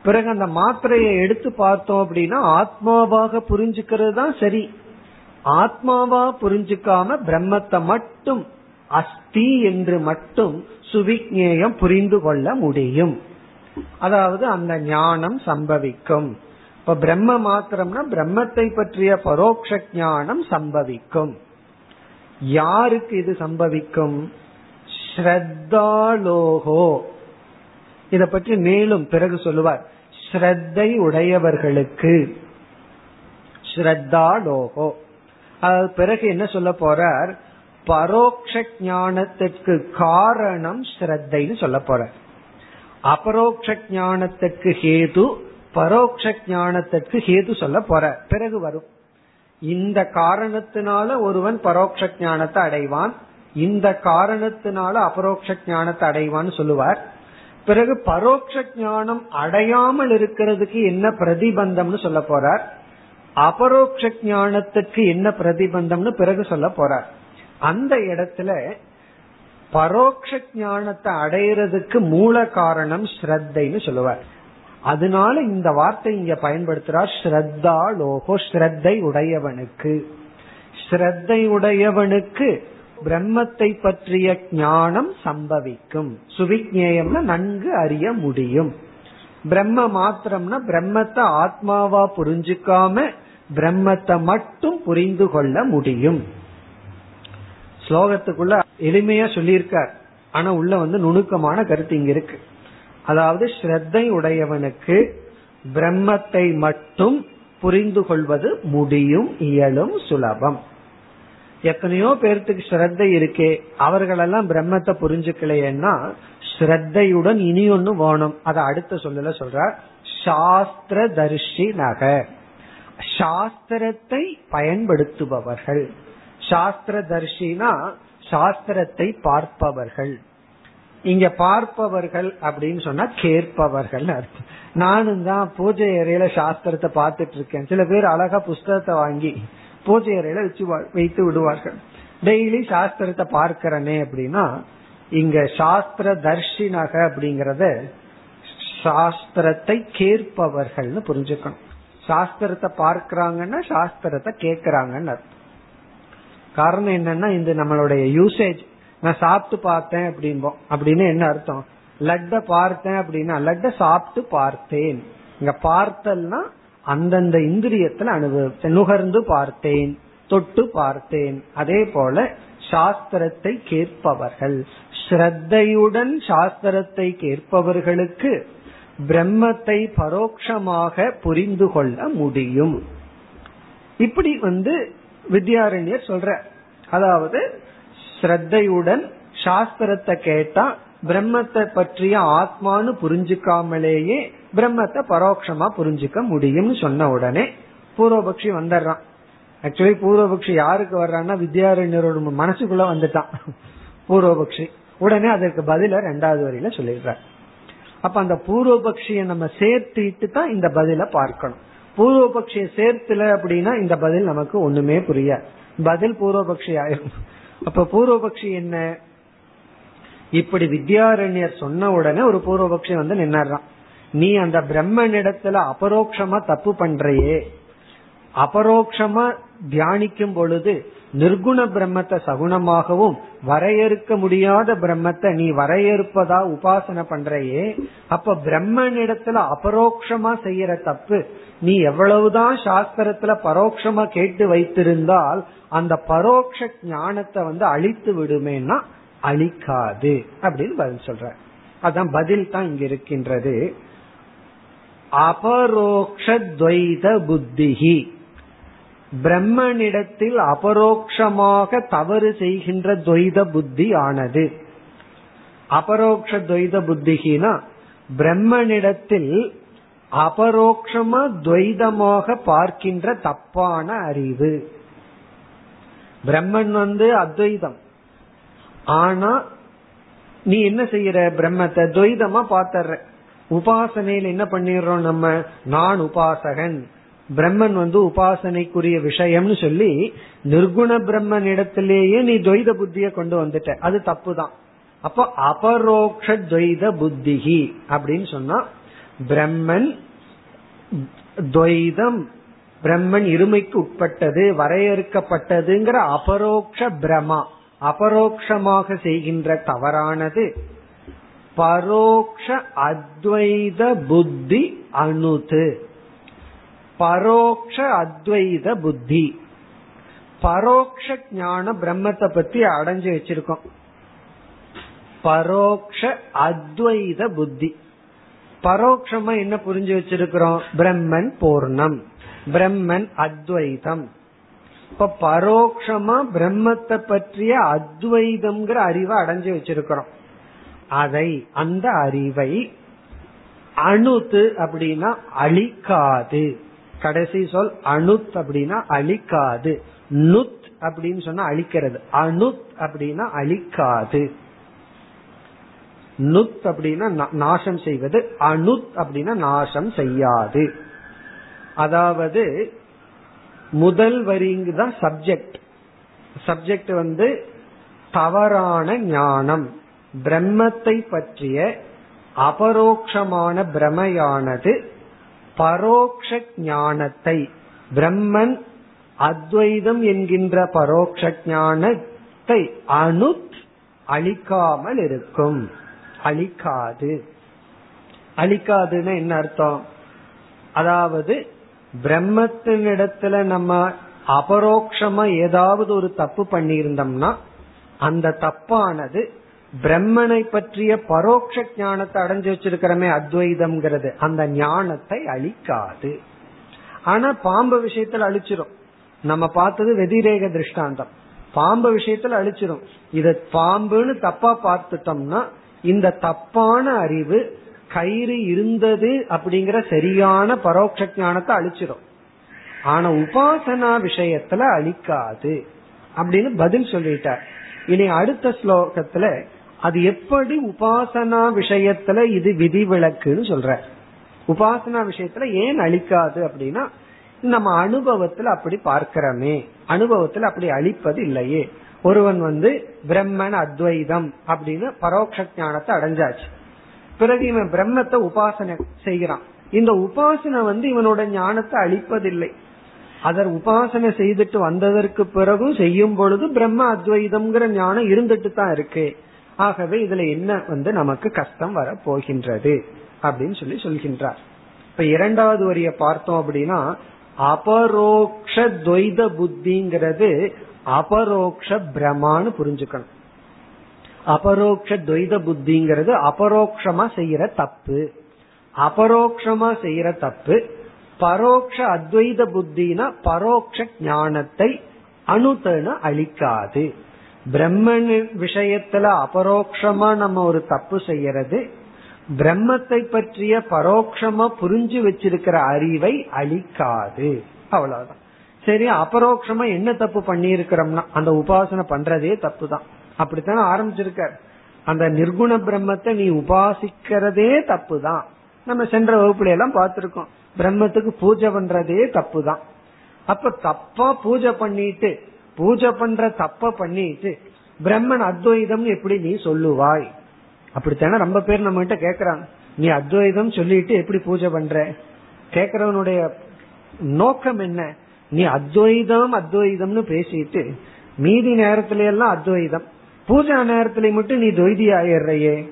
பிறகு அந்த மாத்திரையை எடுத்து பார்த்தோம் அப்படின்னா ஆத்மாவாக புரிஞ்சுக்கிறது தான் சரி. ஆத்மாவா புரிஞ்சுக்காம பிரம்மத்தை மட்டும் அஸ்தி என்று மட்டும் சுவிக்ஞேயம் புரிந்து கொள்ள முடியும். அதாவது அந்த ஞானம் சம்பவிக்கும். இப்ப பிரம்ம மாத்திரம்னா பிரம்மத்தை பற்றிய பரோட்ச ஞானம் சம்பவிக்கும். யாருக்கு இது சம்பவிக்கும்? ஸ்ரத்தாலோகோ. இத பற்றி மேலும் பிறகு சொல்லுவார். ஸ்ரத்தை உடையவர்களுக்கு. ஸ்ரத்தாலோகோ. அதாவது பிறகு என்ன சொல்ல போறார்? பரோக்ஷ ஞானத்திற்கு காரணம் ஸ்ரத்தைன்னு சொல்ல போற. அபரோக்ஷ ஞானத்திற்கு ஹேது பரோக்ஷ ஞானத்திற்கு ஹேது சொல்ல போற. பிறகு வரும். இந்த காரணத்தினால ஒருவன் பரோட்ச ஞானத்தை அடைவான். இந்த காரணத்தினால அபரோக்ஷ ஞானத்தை அடைவான்னு சொல்லுவார். பிறகு பரோட்ச ஞானம் அடையாமல் இருக்கிறதுக்கு என்ன பிரதிபந்தம்னு சொல்ல போறார். அபரோக்ஷ ஞானத்துக்கு என்ன பிரதிபந்தம்னு பிறகு சொல்ல போறார். அந்த இடத்துல பரோக்ஷ ஞானத்தை அடையிறதுக்கு மூல காரணம் ஸ்ரத்தைன்னு சொல்லுவார். அதனால இந்த வார்த்தை இங்க பயன்படுத்துறார் ஸ்ரத்தா லோகோ ஸ்ரத்தை உடையவனுக்கு. ஸ்ரத்தை உடையவனுக்கு பிரம்மத்தை பற்றிய ஞானம் சம்பவிக்கும். சுவிக்ஞேயம்னா நன்கு அறிய முடியும். பிரம்ம மாத்திரம்னா பிரம்மத்தை ஆத்மாவா புரிஞ்சுக்காம பிரம்மத்தை மட்டும் புரிந்து கொள்ள முடியும். ஸ்லோகத்துக்குள்ள எளிமையா சொல்லியிருக்கார். ஆனா உள்ள வந்து நுணுக்கமான கருத்து இங்க இருக்கு. அதாவது ஸ்ரத்தை உடையவனுக்கு பிரம்மத்தை மட்டும் புரிந்து கொள்வது முடியும் இயலும் சுலபம். எத்தனையோ பேர்த்துக்கு ஸ்ரத்தை இருக்கே அவர்களெல்லாம் பிரம்மத்தை புரிஞ்சுக்கலையேன்னா ஸ்ரத்தையுடன் இனி ஒன்னு வேணும். அதை அடுத்த சொல்லல சொல்றார். சாஸ்திர தரிசி நக சாஸ்திரத்தை பயன்படுத்துபவர்கள். சாஸ்திர தர்ஷினா சாஸ்திரத்தை பார்ப்பவர்கள். இங்க பார்ப்பவர்கள் அப்படின்னு சொன்னா கேட்பவர்கள் அர்த்தம். நானும் தான் பூஜை அறையில சாஸ்திரத்தை பார்த்துட்டு இருக்கேன். சில பேர் அழகா புஸ்தகத்தை வாங்கி பூஜை அறையில வச்சு வைத்து விடுவார்கள். டெய்லி சாஸ்திரத்தை பார்க்கிறனே அப்படின்னா இங்க சாஸ்திர தர்ஷினக அப்படிங்கறத சாஸ்திரத்தை கேட்பவர்கள்னு புரிஞ்சுக்கணும். சாஸ்திரத்தை பார்க்கிறாங்கன்னா சாஸ்திரத்தை கேட்கிறாங்கன்னு அர்த்தம். காரணம் என்னன்னா இந்த நம்மளுடைய யூசேஜ் நான் சாப்பிட்டு பார்த்தேன் அப்படின்போம் அப்படின்னு என்ன அர்த்தம்? லட்ட பார்த்தேன் அப்படின்னா லட்ட சாப்பிட்டு பார்த்தேன். இங்க பார்த்தல்னா அந்தந்த இந்திரியத்துல அனுபவித்தேன் நுகர்ந்து பார்த்தேன் தொட்டு பார்த்தேன். அதே போல சாஸ்திரத்தை கேட்பவர்கள். ஸ்ரத்தையுடன் சாஸ்திரத்தை கேட்பவர்களுக்கு பிரம்மத்தை பரோட்சமாக புரிந்து கொள்ள முடியும். இப்படி வந்து வித்யாரண்யர் சொல்ற. அதாவது ஸ்ரத்தையுடன் சாஸ்திரத்தை கேட்டா பிரம்மத்தை பற்றிய ஆத்மானு புரிஞ்சுக்காமலேயே பிரம்மத்தை பரோட்சமா புரிஞ்சுக்க முடியும்னு சொன்ன உடனே பூர்வபக்ஷி வந்துடுறான். ஆக்சுவலி பூர்வபக்ஷி யாருக்கு வர்றான்னா வித்யாரண்யரோட மனசுக்குள்ள வந்துட்டான். பூர்வபக்ஷி. உடனே அதற்கு பதில ரெண்டாவது வரியில சொல்லிடுறார். அப்ப அந்த பூர்வபக்ஷியை நம்ம சேர்த்துட்டு தான் இந்த பதில பார்க்கணும். பூர்வபக்ஷியை சேர்த்துல அப்படின்னா இந்த பதில் நமக்கு ஒண்ணுமே புரிய. பதில் பூர்வபக்ஷி ஆயிரும் அப்ப பூர்வபக்ஷி என்ன? இப்படி வித்யாரண்யர் சொன்ன உடனே ஒரு பூர்வபக்ஷி வந்து நின்றான் நீ அந்த பிரம்மனிடத்துல அபரோக்ஷமா தப்பு பண்றையே. அபரோக்ஷமா தியானிக்கும் பொழுது நிர்குண பிரம்மத்தை சகுணமாகவும் வரையறுக்க முடியாத பிரம்மத்தை நீ வரையறுப்பதா உபாசனை பண்றையே அப்ப பிரம்மனிடத்துல அபரோக்ஷமா செய்யற தப்பு நீ எவ்வளவுதான் சாஸ்திரத்துல பரோட்சமா கேட்டு வைத்திருந்தால் அந்த பரோட்ச ஞானத்தை வந்து அழித்து விடுமேன்னா அழிக்காது அப்படின்னு பதில் சொல்ற. அதான் பதில் தான் இங்க இருக்கின்றது. அபரோக்ஷத்வைத புத்திகி பிரம்மனிடத்தில் அபரோக்ஷமாக தவறு செய்கின்ற துவைத புத்தி ஆனது. அபரோக்ஷ துவைத புத்திகினா பிரம்மனிடத்தில் அபரோக்ஷமா துவைதமாக பார்க்கின்ற தப்பான அறிவு. பிரம்மன் வந்து அத்வைதம். ஆனா நீ என்ன செய்யற பிரம்மத்தை? துவைதமா பாத்துற உபாசனையில் என்ன பண்ணிடுறோம் நம்ம? நான் உபாசகன். பிரம்மன் வந்து உபாசனைக்குரிய விஷயம்னு சொல்லி நிர்குண பிரம்மன் இடத்திலேயே நீ துவைத புத்திய கொண்டு வந்துட்ட. அது தப்பு தான் அப்ப அபரோக்ஷ துவைத புத்திகி அப்படின்னு சொன்னா பிரம்மன் துவைதம் பிரம்மன் இருமைக்கு உட்பட்டது வரையறுக்கப்பட்டதுங்கிற அபரோக்ஷ பிரமா அபரோக்ஷமாக செய்கின்ற தவறானது. பரோக்ஷ அத்வைத புத்தி அணுது பரோக்ஷ அத்வைத புத்தி. பரோக்ஷ ஞான பிரம்மத்தை பத்தி அடைஞ்சு வச்சிருக்கோம். பரோக்ஷ அத்வைத புத்தி. பரோக்ஷமா என்ன புரிஞ்சு வச்சிருக்கிறோம்? பிரம்மன் பூர்ணம். பிரம்மன் அத்வைதம். இப்ப பரோக்ஷமா பிரம்மத்தை பற்றிய அத்வைதம்ங்கிற அறிவை அடைஞ்சு வச்சிருக்கிறோம். அதை அந்த அறிவை அணுத்து அப்படின்னா அழிக்காது. கடைசி சொல் அணுத் அப்படின்னா அழிக்காது. நுத் அப்படின்னு சொன்னா அழிக்கிறது. அணுத் அப்படின்னா அழிக்காது. நுத் அப்படின்னா நாசம் செய்வது. அணுத் அப்படின்னா நாசம் செய்யாது. அதாவது முதல் வரிங்கு தான் சப்ஜெக்ட் சப்ஜெக்ட் வந்து தவறான ஞானம். பிரம்மத்தை பற்றிய அபரோக்ஷமான பிரமையானது பரோக்ஷ ஞானத்தை பிரம்மன் அத்வைதம் என்கின்ற பரோக்ஷ ஞானத்தை அணு அழிக்காமல் இருக்கும். அழிக்காது. அழிக்காதுன்னு என்ன அர்த்தம்? அதாவது பிரம்மத்தினிடத்துல நம்ம அபரோக்ஷமா ஏதாவது ஒரு தப்பு பண்ணியிருந்தோம்னா அந்த தப்பானது பிரம்மனை பற்றிய பரோட்ச ஞானத்தை அடைஞ்சு வச்சிருக்கிறமே அத்வைதம்ங்கிறது. அந்த ஞானத்தை அழிக்காது. ஆனா பாம்பு விஷயத்துல அழிச்சிரும். நம்ம பார்த்தது வெதிரேக திருஷ்டாந்தம். பாம்பு விஷயத்துல அழிச்சிரும். இத பாம்புன்னு தப்பா பார்த்துட்டோம்னா இந்த தப்பான அறிவு கயிறு இருந்தது அப்படிங்கிற சரியான பரோட்ச ஞானத்தை அழிச்சிரும். ஆனா உபாசனா விஷயத்துல அழிக்காது. அப்படின்னு பதில் சொல்லிட்டார். இனி அடுத்த ஸ்லோகத்துல அது எப்படி உபாசனா விஷயத்துல இது விதிவிலக்குன்னு சொல்ற. உபாசனா விஷயத்துல ஏன் அழிக்காது அப்படின்னா நம்ம அனுபவத்துல அப்படி பார்க்கிறோமே. அனுபவத்துல அப்படி அழிப்பது இல்லையே. ஒருவன் வந்து பிரம்மன் அத்வைதம் அப்படின்னு பரோட்ச ஞானத்தை அடைஞ்சாச்சு. பிறகு இவன் பிரம்மத்தை உபாசனை செய்கிறான். இந்த உபாசனை வந்து இவனோட ஞானத்தை அழிப்பதில்லை. அதர் உபாசனை செய்துட்டு வந்ததற்கு பிறகும் செய்யும் பொழுது பிரம்ம அத்வைதம்ங்கிற ஞானம் இருந்துட்டு தான் இருக்கு. ஆகவே இதுல என்ன வந்து நமக்கு கஷ்டம் வர போகின்றது அப்படின்னு சொல்லி சொல்கின்றார். இப்ப இரண்டாவது வரிய பார்த்தோம் அப்படின்னா அபரோக்ஷ துவைத புத்திங்கிறது அபரோக்ஷ பிரமான்னு புரிஞ்சுக்கணும். அபரோக்ஷ துவைத புத்திங்கிறது அபரோக்ஷமா செய்யற தப்பு. அபரோக்ஷமா செய்யற தப்பு பரோக்ஷ அத்வைத புத்தினா பரோக்ஷ ஞானத்தை அணுத்தன அழிக்காது. பிரம்மன் விஷயத்துல அபரோக்ஷமா நம்ம ஒரு தப்பு செய்யறது பிரம்மத்தை பற்றிய பரோட்சமா புரிஞ்சு வச்சிருக்கிற அறிவை அழிக்காது. அவ்வளவுதான். சரி அபரோக்ஷமா என்ன தப்பு பண்ணிருக்கிறோம்னா அந்த உபாசனை பண்றதே தப்பு தான் அப்படித்தானே ஆரம்பிச்சிருக்க அந்த நிர்குண பிரம்மத்தை நீ உபாசிக்கிறதே தப்பு தான் நம்ம சென்ற வகுப்புல எல்லாம் பார்த்திருக்கோம். பிரம்மத்துக்கு பூஜை பண்றதே தப்பு தான் அப்ப தப்பா பூஜை பண்ணிட்டு பூஜை பண்ற தப்ப பண்ணிட்டு பிரம்மன் அத்வைதம் எப்படி நீ சொல்லுவாய்? அப்படித்தானே ரொம்ப பேர் நம்ம கிட்ட கேக்குறாங்க. நீ அத்வைதம் சொல்லிட்டு எப்படி பூஜை பண்ற? கேக்குறவனுடைய நோக்கம் என்ன? நீ அத்வைதம் அத்வைதம்னு பேசிட்டு மீதி நேரத்துல எல்லாம் அத்வைதம். பூஜா நேரத்துல மட்டும் நீ துவைதி ஆயிடுறையே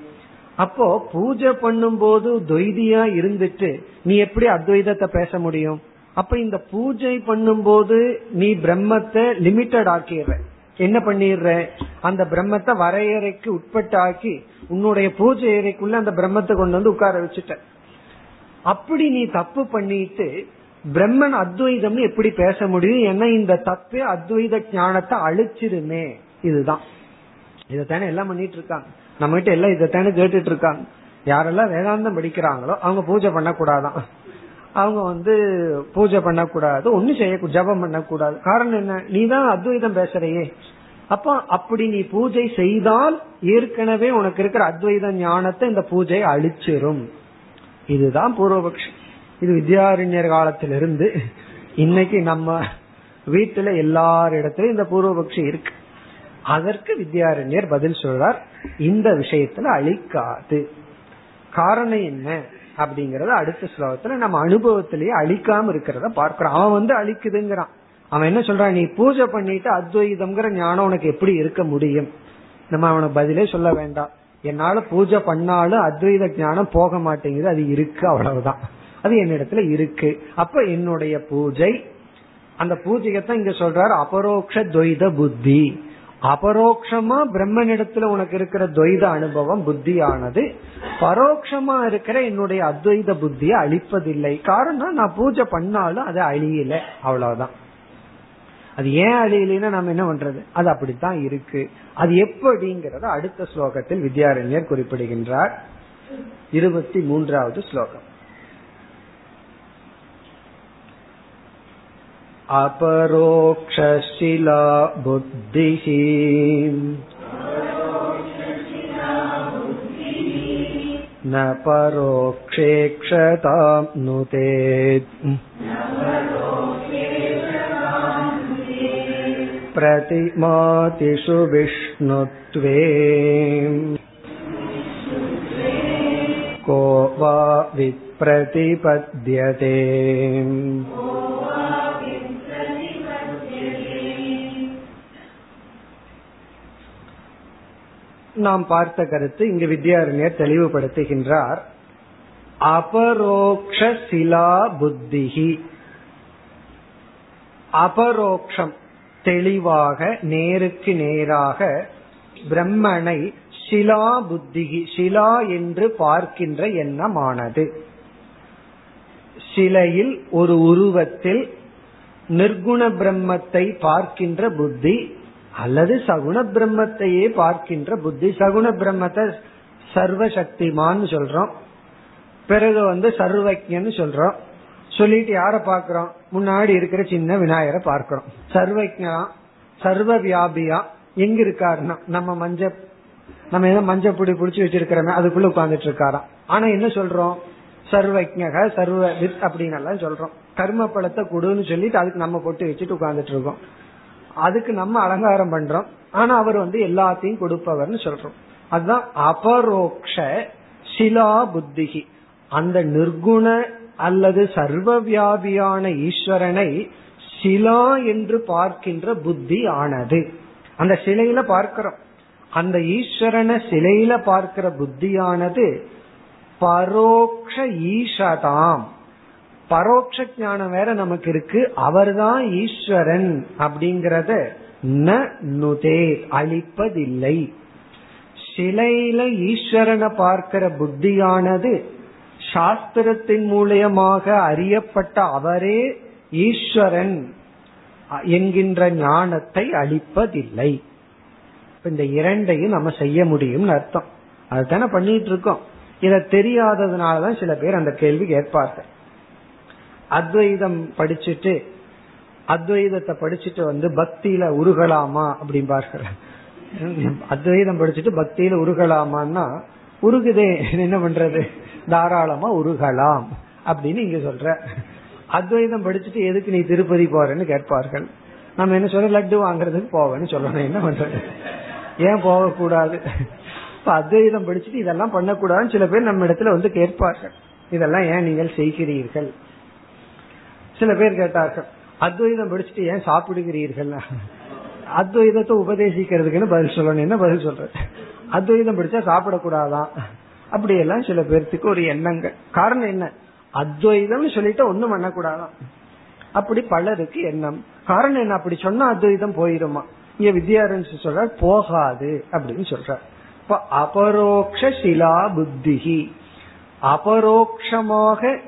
அப்போ பூஜை பண்ணும் போது துவைதியா இருந்துட்டு நீ எப்படி அத்வைதத்தை பேச முடியும்? அப்ப இந்த பூஜை பண்ணும் போது நீ பிரம்மத்தை லிமிட்டட் ஆக்கிடுற. என்ன பண்ணிடுற? அந்த பிரம்மத்தை வரையறைக்கு உட்பட்டாக்கி உன்னுடைய பூஜை அறைக்குள்ள அந்த பிரம்மத்தை கொண்டு வந்து உட்கார வச்சுட்ட. அப்படி நீ தப்பு பண்ணிட்டு பிரம்மன் அத்வைதம்னு எப்படி பேச முடியும்? ஏன்னா இந்த தப்பு அத்வைத ஞானத்தை அழிச்சிருமே. இதுதான். இதைத்தானே எல்லாம் பண்ணிட்டு இருக்காங்க. நம்ம கிட்ட எல்லாம் இதைத்தானே கேட்டுட்டு இருக்காங்க. யாரெல்லாம் வேதாந்தம் படிக்கிறாங்களோ அவங்க பூஜை பண்ணக்கூடாதான். அவங்க வந்து பூஜை பண்ணக்கூடாது ஒன்னும் செய்ய ஜபம் பண்ணக்கூடாது. காரணம் என்ன? நீ தான் அத்வைதம் பேசுறையே. அப்ப அப்படி நீ பூஜை செய்தால் ஏற்கனவே உனக்கு இருக்கிற அத்வைத ஞானத்தை இந்த பூஜை அழிச்சிரும். இதுதான் பூர்வபக்ஷம் இது வித்யாரண்யர் காலத்திலிருந்து இன்னைக்கு நம்ம வீட்டுல எல்லாரிடத்திலும் இந்த பூர்வபக்ஷம் இருக்கு. அதற்கு வித்யாரண்யர் பதில் சொல்றார். இந்த விஷயத்துல அழிக்காது. காரணம் என்ன அப்படிங்கறத அடுத்த ஸ்லோகத்துல நம்ம அனுபவத்திலேயே அழிக்காம இருக்கிறத பார்க்கிறோம். அவன் வந்து அழிக்குதுங்கிறான். அவன் என்ன சொல்றான்? நீ பூஜை பண்ணிட்டு அத்வைதம்ங்கிற ஞானம் உனக்கு எப்படி இருக்க முடியும்? நம்ம அவனுக்கு பதிலே சொல்ல வேண்டாம். என்னால பூஜை பண்ணாலும் அத்வைத ஞானம் போக மாட்டேங்குது. அது இருக்கு அவ்வளவுதான். அது என்னிடத்துல இருக்கு. அப்ப என்னுடைய பூஜை. அந்த பூஜையத்தான் இங்க சொல்றாரு அபரோக்ஷ துவைத புத்தி. அபரோக்ஷமா பிரம்மனிடத்துல உனக்கு இருக்கிற துவைத அனுபவம் புத்தியானது. பரோட்சமா இருக்கிற என்னுடைய அத்வைத புத்தியை அழிப்பதில்லை. காரணம் நான் பூஜை பண்ணாலும் அது அழியல. அவ்வளவுதான். அது ஏன் அழியலைன்னா நம்ம என்ன பண்றது? அது அப்படித்தான் இருக்கு. அது எப்படிங்கறத அடுத்த ஸ்லோகத்தில் வித்யாரண்யர் குறிப்பிடுகின்றார். இருபத்தி மூன்றாவது ஸ்லோகம். अपरोक्षशिला बुद्धिः न परोक्षेक्षतां नुते प्रतिमातिषु विष्णुत्वे को वा विप्रतिपद्यते நாம் பார்த்த கருத்து இங்கு வித்யாரண்யர் தெளிவுபடுத்துகின்றார். அபரோக்ஷிலா புத்திகி அபரோக்ஷம் தெளிவாக நேருக்கு நேராக பிரம்மனை சிலா புத்திகி சிலா என்று பார்க்கின்ற எண்ணமானது. சிலையில் ஒரு உருவத்தில் நிர்குண பிரம்மத்தை பார்க்கின்ற புத்தி அல்லது சகுண பிரம்மத்தையே பார்க்கின்ற புத்தி. சகுண பிரம்மத்தை சர்வசக்திமான்னு சொல்றோம். பிறகு வந்து சர்வஜன்னு சொல்றோம். சொல்லிட்டு யார பாக்குறோம் முன்னாடி இருக்கிற சின்ன விநாயகரை பார்க்கிறோம். சர்வஜா சர்வ வியாபியா எங்க இருக்காருன்னா நம்ம மஞ்ச நம்ம ஏதோ மஞ்ச பிடி பிடிச்சி வச்சிருக்கிறோமே அதுக்குள்ள உட்கார்ந்துட்டு இருக்காராம் ஆனா என்ன சொல்றோம்? சர்வஜக சர்வ வித் அப்படின்னு எல்லாம் சொல்றோம். கர்ம பழத்தை கொடுன்னு சொல்லிட்டு அதுக்கு நம்ம பொட்டு வச்சுட்டு உட்கார்ந்துட்டு இருக்கோம் அதுக்கு நம்ம அலங்காரம் பண்றோம். ஆனா அவர் வந்து எல்லாத்தையும் கொடுப்பவர்னு சொல்றோம். அதுதான் அபரோக்ஷ சிலா புத்திகி அந்த நிர்குண அல்லது சர்வ வியாபியான ஈஸ்வரனை சிலா என்று பார்க்கின்ற புத்தி ஆனது. அந்த சிலையில பார்க்கிறோம். அந்த ஈஸ்வரனை சிலையில பார்க்கிற புத்தியானது பரோக்ஷ ஈஷதாம். பரோட்ச ஞானம் வேற நமக்கு இருக்கு. அவர்தான் ஈஸ்வரன் அப்படிங்கறத ந நுதே அழிப்பதில்லை. சிலையில ஈஸ்வரனை பார்க்கிற புத்தியானது சாஸ்திரத்தின் மூலியமாக அறியப்பட்ட அவரே ஈஸ்வரன் என்கின்ற ஞானத்தை அளிப்பதில்லை இந்த இரண்டையும் நம்ம செய்ய முடியும்னு அர்த்தம். அதுதானே பண்ணிட்டு இருக்கோம். இதை தெரியாததுனாலதான் சில பேர் அந்த கேள்வி கேட்பார்கள். அத்வைதம் படிச்சுட்டு அத்வைதத்தை படிச்சுட்டு வந்து பக்தியில உருகலாமா அப்படிம்பார்கள். அத்வைதம் படிச்சுட்டு பக்தியில உருகலாமான்னா உருகுதே என்ன பண்றது? தாராளமா உருகலாம் அப்படின்னு இங்க சொல்ற. அத்வைதம் படிச்சுட்டு எதுக்கு நீ திருப்பதி போறன்னு கேட்பார்கள். நம்ம என்ன சொல்ற லட்டு வாங்குறதுக்கு போவேன்னு சொல்லணும். என்ன பண்றது? ஏன் போகக்கூடாது? இப்ப அத்வைதம் படிச்சுட்டு இதெல்லாம் பண்ணக்கூடாதுன்னு சில பேர் நம்ம இடத்துல வந்து கேட்பார்கள். இதெல்லாம் ஏன் நீங்கள் செய்கிறீர்கள்? சில பேர் கேட்டார்கள் அத்வைதம் படிச்சுட்டு ஏன் சாப்பிடுகிறீர்கள்? அத்வைதத்தை உபதேசிக்கிறதுக்குன்னு பதில் சொல்லணும். என்ன பதில் சொல்ற அத்வைதம் படிச்சா சாப்பிடக்கூடாதான் அப்படி எல்லாம் சில பேர்த்துக்கு ஒரு எண்ணங்கள். காரணம் என்ன? அத்வைதம் சொல்லிட்டு ஒண்ணும் பண்ணக்கூடாதான் அப்படி பலருக்கு எண்ணம். காரணம் என்ன? அப்படி சொன்னா அத்வைதம் போயிருமா? இங்க வித்யாரன் சொல்ற போகாது அப்படின்னு சொல்ற இப்ப அபரோக்ஷிலா புத்திகி அபரோக்ஷமாக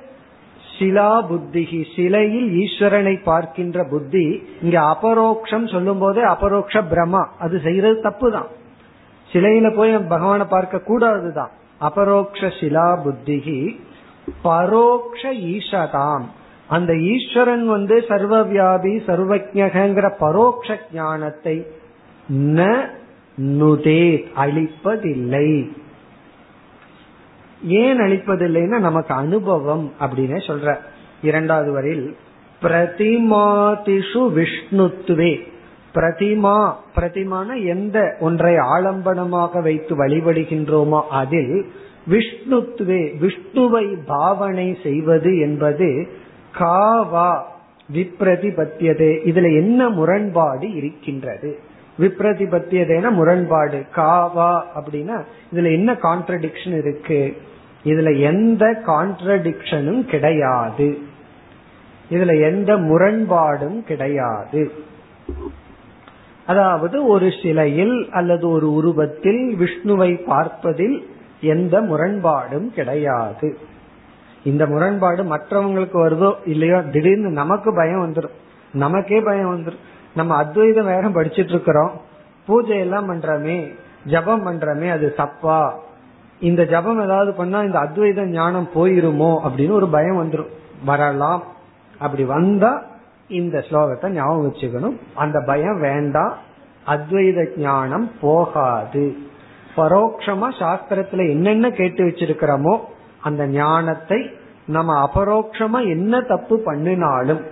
சிலா புத்திகி சிலையில் ஈஸ்வரனை பார்க்கின்ற புத்தி. இங்க அபரோக்ஷம் சொல்லும் போதே அபரோக்ஷ பிரமா அது செய்யறது தப்பு தான் சிலையில போய் பகவானை பார்க்க கூடாதுதான். அபரோக்ஷ சிலா புத்திகி பரோக்ஷ ஈஷதாம். அந்த ஈஸ்வரன் வந்து சர்வவியாபி சர்வஜகங்கிற பரோக்ஷ ஞானத்தை ந நுதே அழிப்பதில்லை. ஏன் அளிப்பதில்லைன்னா நமக்கு அனுபவம் அப்படின்னு சொல்ற. இரண்டாவது வரையில் பிரதிமாதிஷு விஷ்ணுத்துவே. பிரதிமா பிரதிமான எந்த ஒன்றை ஆலம்பனமாக வைத்து வழிபடுகின்றோமோ அதில் விஷ்ணுத்துவே விஷ்ணுவை பாவனை செய்வது என்பது காவா விப்ரதிபத்தியதே. இதுல என்ன முரண்பாடு இருக்கின்றது? விப்ரதிபத்தியதேன முரண்பாடு. காவா அப்படின்னா இதுல என்ன கான்ட்ரடிக்ஷன் இருக்கு? இதுல எந்த கான்ட்ரடிக்ஷனும் கிடையாது. இதுல எந்த முரண்பாடும் கிடையாது. அதாவது ஒரு சிலையில் அல்லது ஒரு உருவத்தில் விஷ்ணுவை பார்ப்பதில் எந்த முரண்பாடும் கிடையாது. இந்த முரண்பாடு மற்றவங்களுக்கு வருதோ இல்லையோ திடீர்னு நமக்கு பயம் வந்துடும் நமக்கே பயம் வந்துடும் நம்ம அத்வைதம் வேற படிச்சிட்டு இருக்கிறோம். பூஜை எல்லாம் பண்றமே ஜபம் பண்றமே அது தப்பா? இந்த ஜபம் ஏதாவது பண்ணா இந்த அத்வைத ஞானம் போயிருமோ அப்படின்னு ஒரு பயம் வந்துடும் வரலாம். அப்படி வந்தா இந்த ஸ்லோகத்தை ஞாபகம் வச்சுக்கணும். அந்த பயம் வேண்டாம் அத்வைத ஞானம் போகாது. பரோட்சமா சாஸ்திரத்துல என்னென்ன கேட்டு வச்சிருக்கிறோமோ அந்த ஞானத்தை நம்ம அபரோக்ஷமா என்ன தப்பு பண்ணினாலும்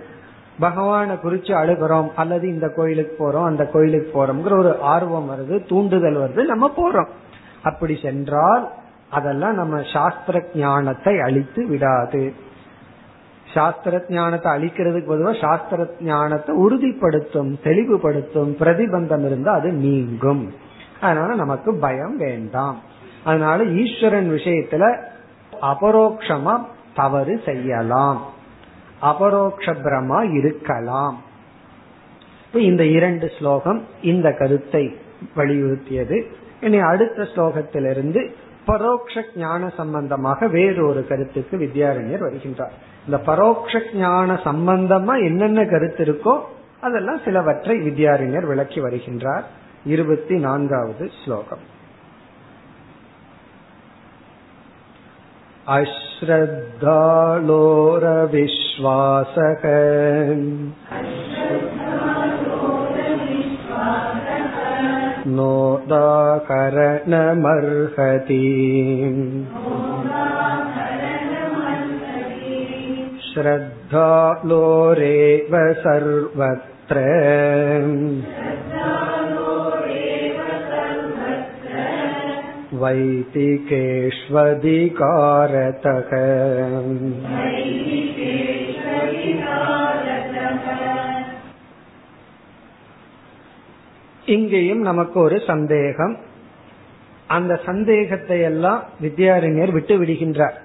பகவான குறிச்சு அழுகிறோம் அல்லது இந்த கோயிலுக்கு போறோம் அந்த கோயிலுக்கு போறோம்ங்கிற ஒரு ஆர்வம் வருது தூண்டுதல் வருது நம்ம போறோம். அப்படி சென்றால் அதெல்லாம் நம்ம சாஸ்திர ஞானத்தை அழித்து விடாது. சாஸ்திர ஞானத்தை அழிக்கிறதுக்கு பொதுவாக சாஸ்திர ஞானத்தை உறுதிப்படுத்தும் தெளிவுபடுத்தும் பிரதிபந்தம் இருந்தா அது நீங்கும். அதனால நமக்கு பயம் வேண்டாம். அதனால ஈஸ்வரன் விஷயத்துல அபரோக்ஷமா தவறு செய்யலாம். அபரோக்ஷ பிரமா இருக்கலாம். இந்த இரண்டு ஸ்லோகம் இந்த கருத்தை வலியுறுத்தியது. இனி அடுத்த ஸ்லோகத்திலிருந்து பரோக்ஷ ஞான சம்பந்தமாக வேறொரு கருத்துக்கு வித்யாரண்யர் வருகின்றார் இந்த பரோக்ஷ ஞான சம்பந்தமா என்னென்ன கருத்து இருக்கோ அதெல்லாம் சிலவற்றை வித்யாரண்யர் விளக்கி வருகின்றார் இருபத்தி நான்காவது ஸ்லோகம் अश्रद्धालोरविश्वासः शक्नोदाकरणमर्हति श्रद्धालोरेव सर्वत्र वैदिकेष्वधिकारतः இங்கேயும் நமக்கு ஒரு சந்தேகம். அந்த சந்தேகத்தை எல்லாம் வித்யாரண்யர் விட்டு விடுகின்றார்.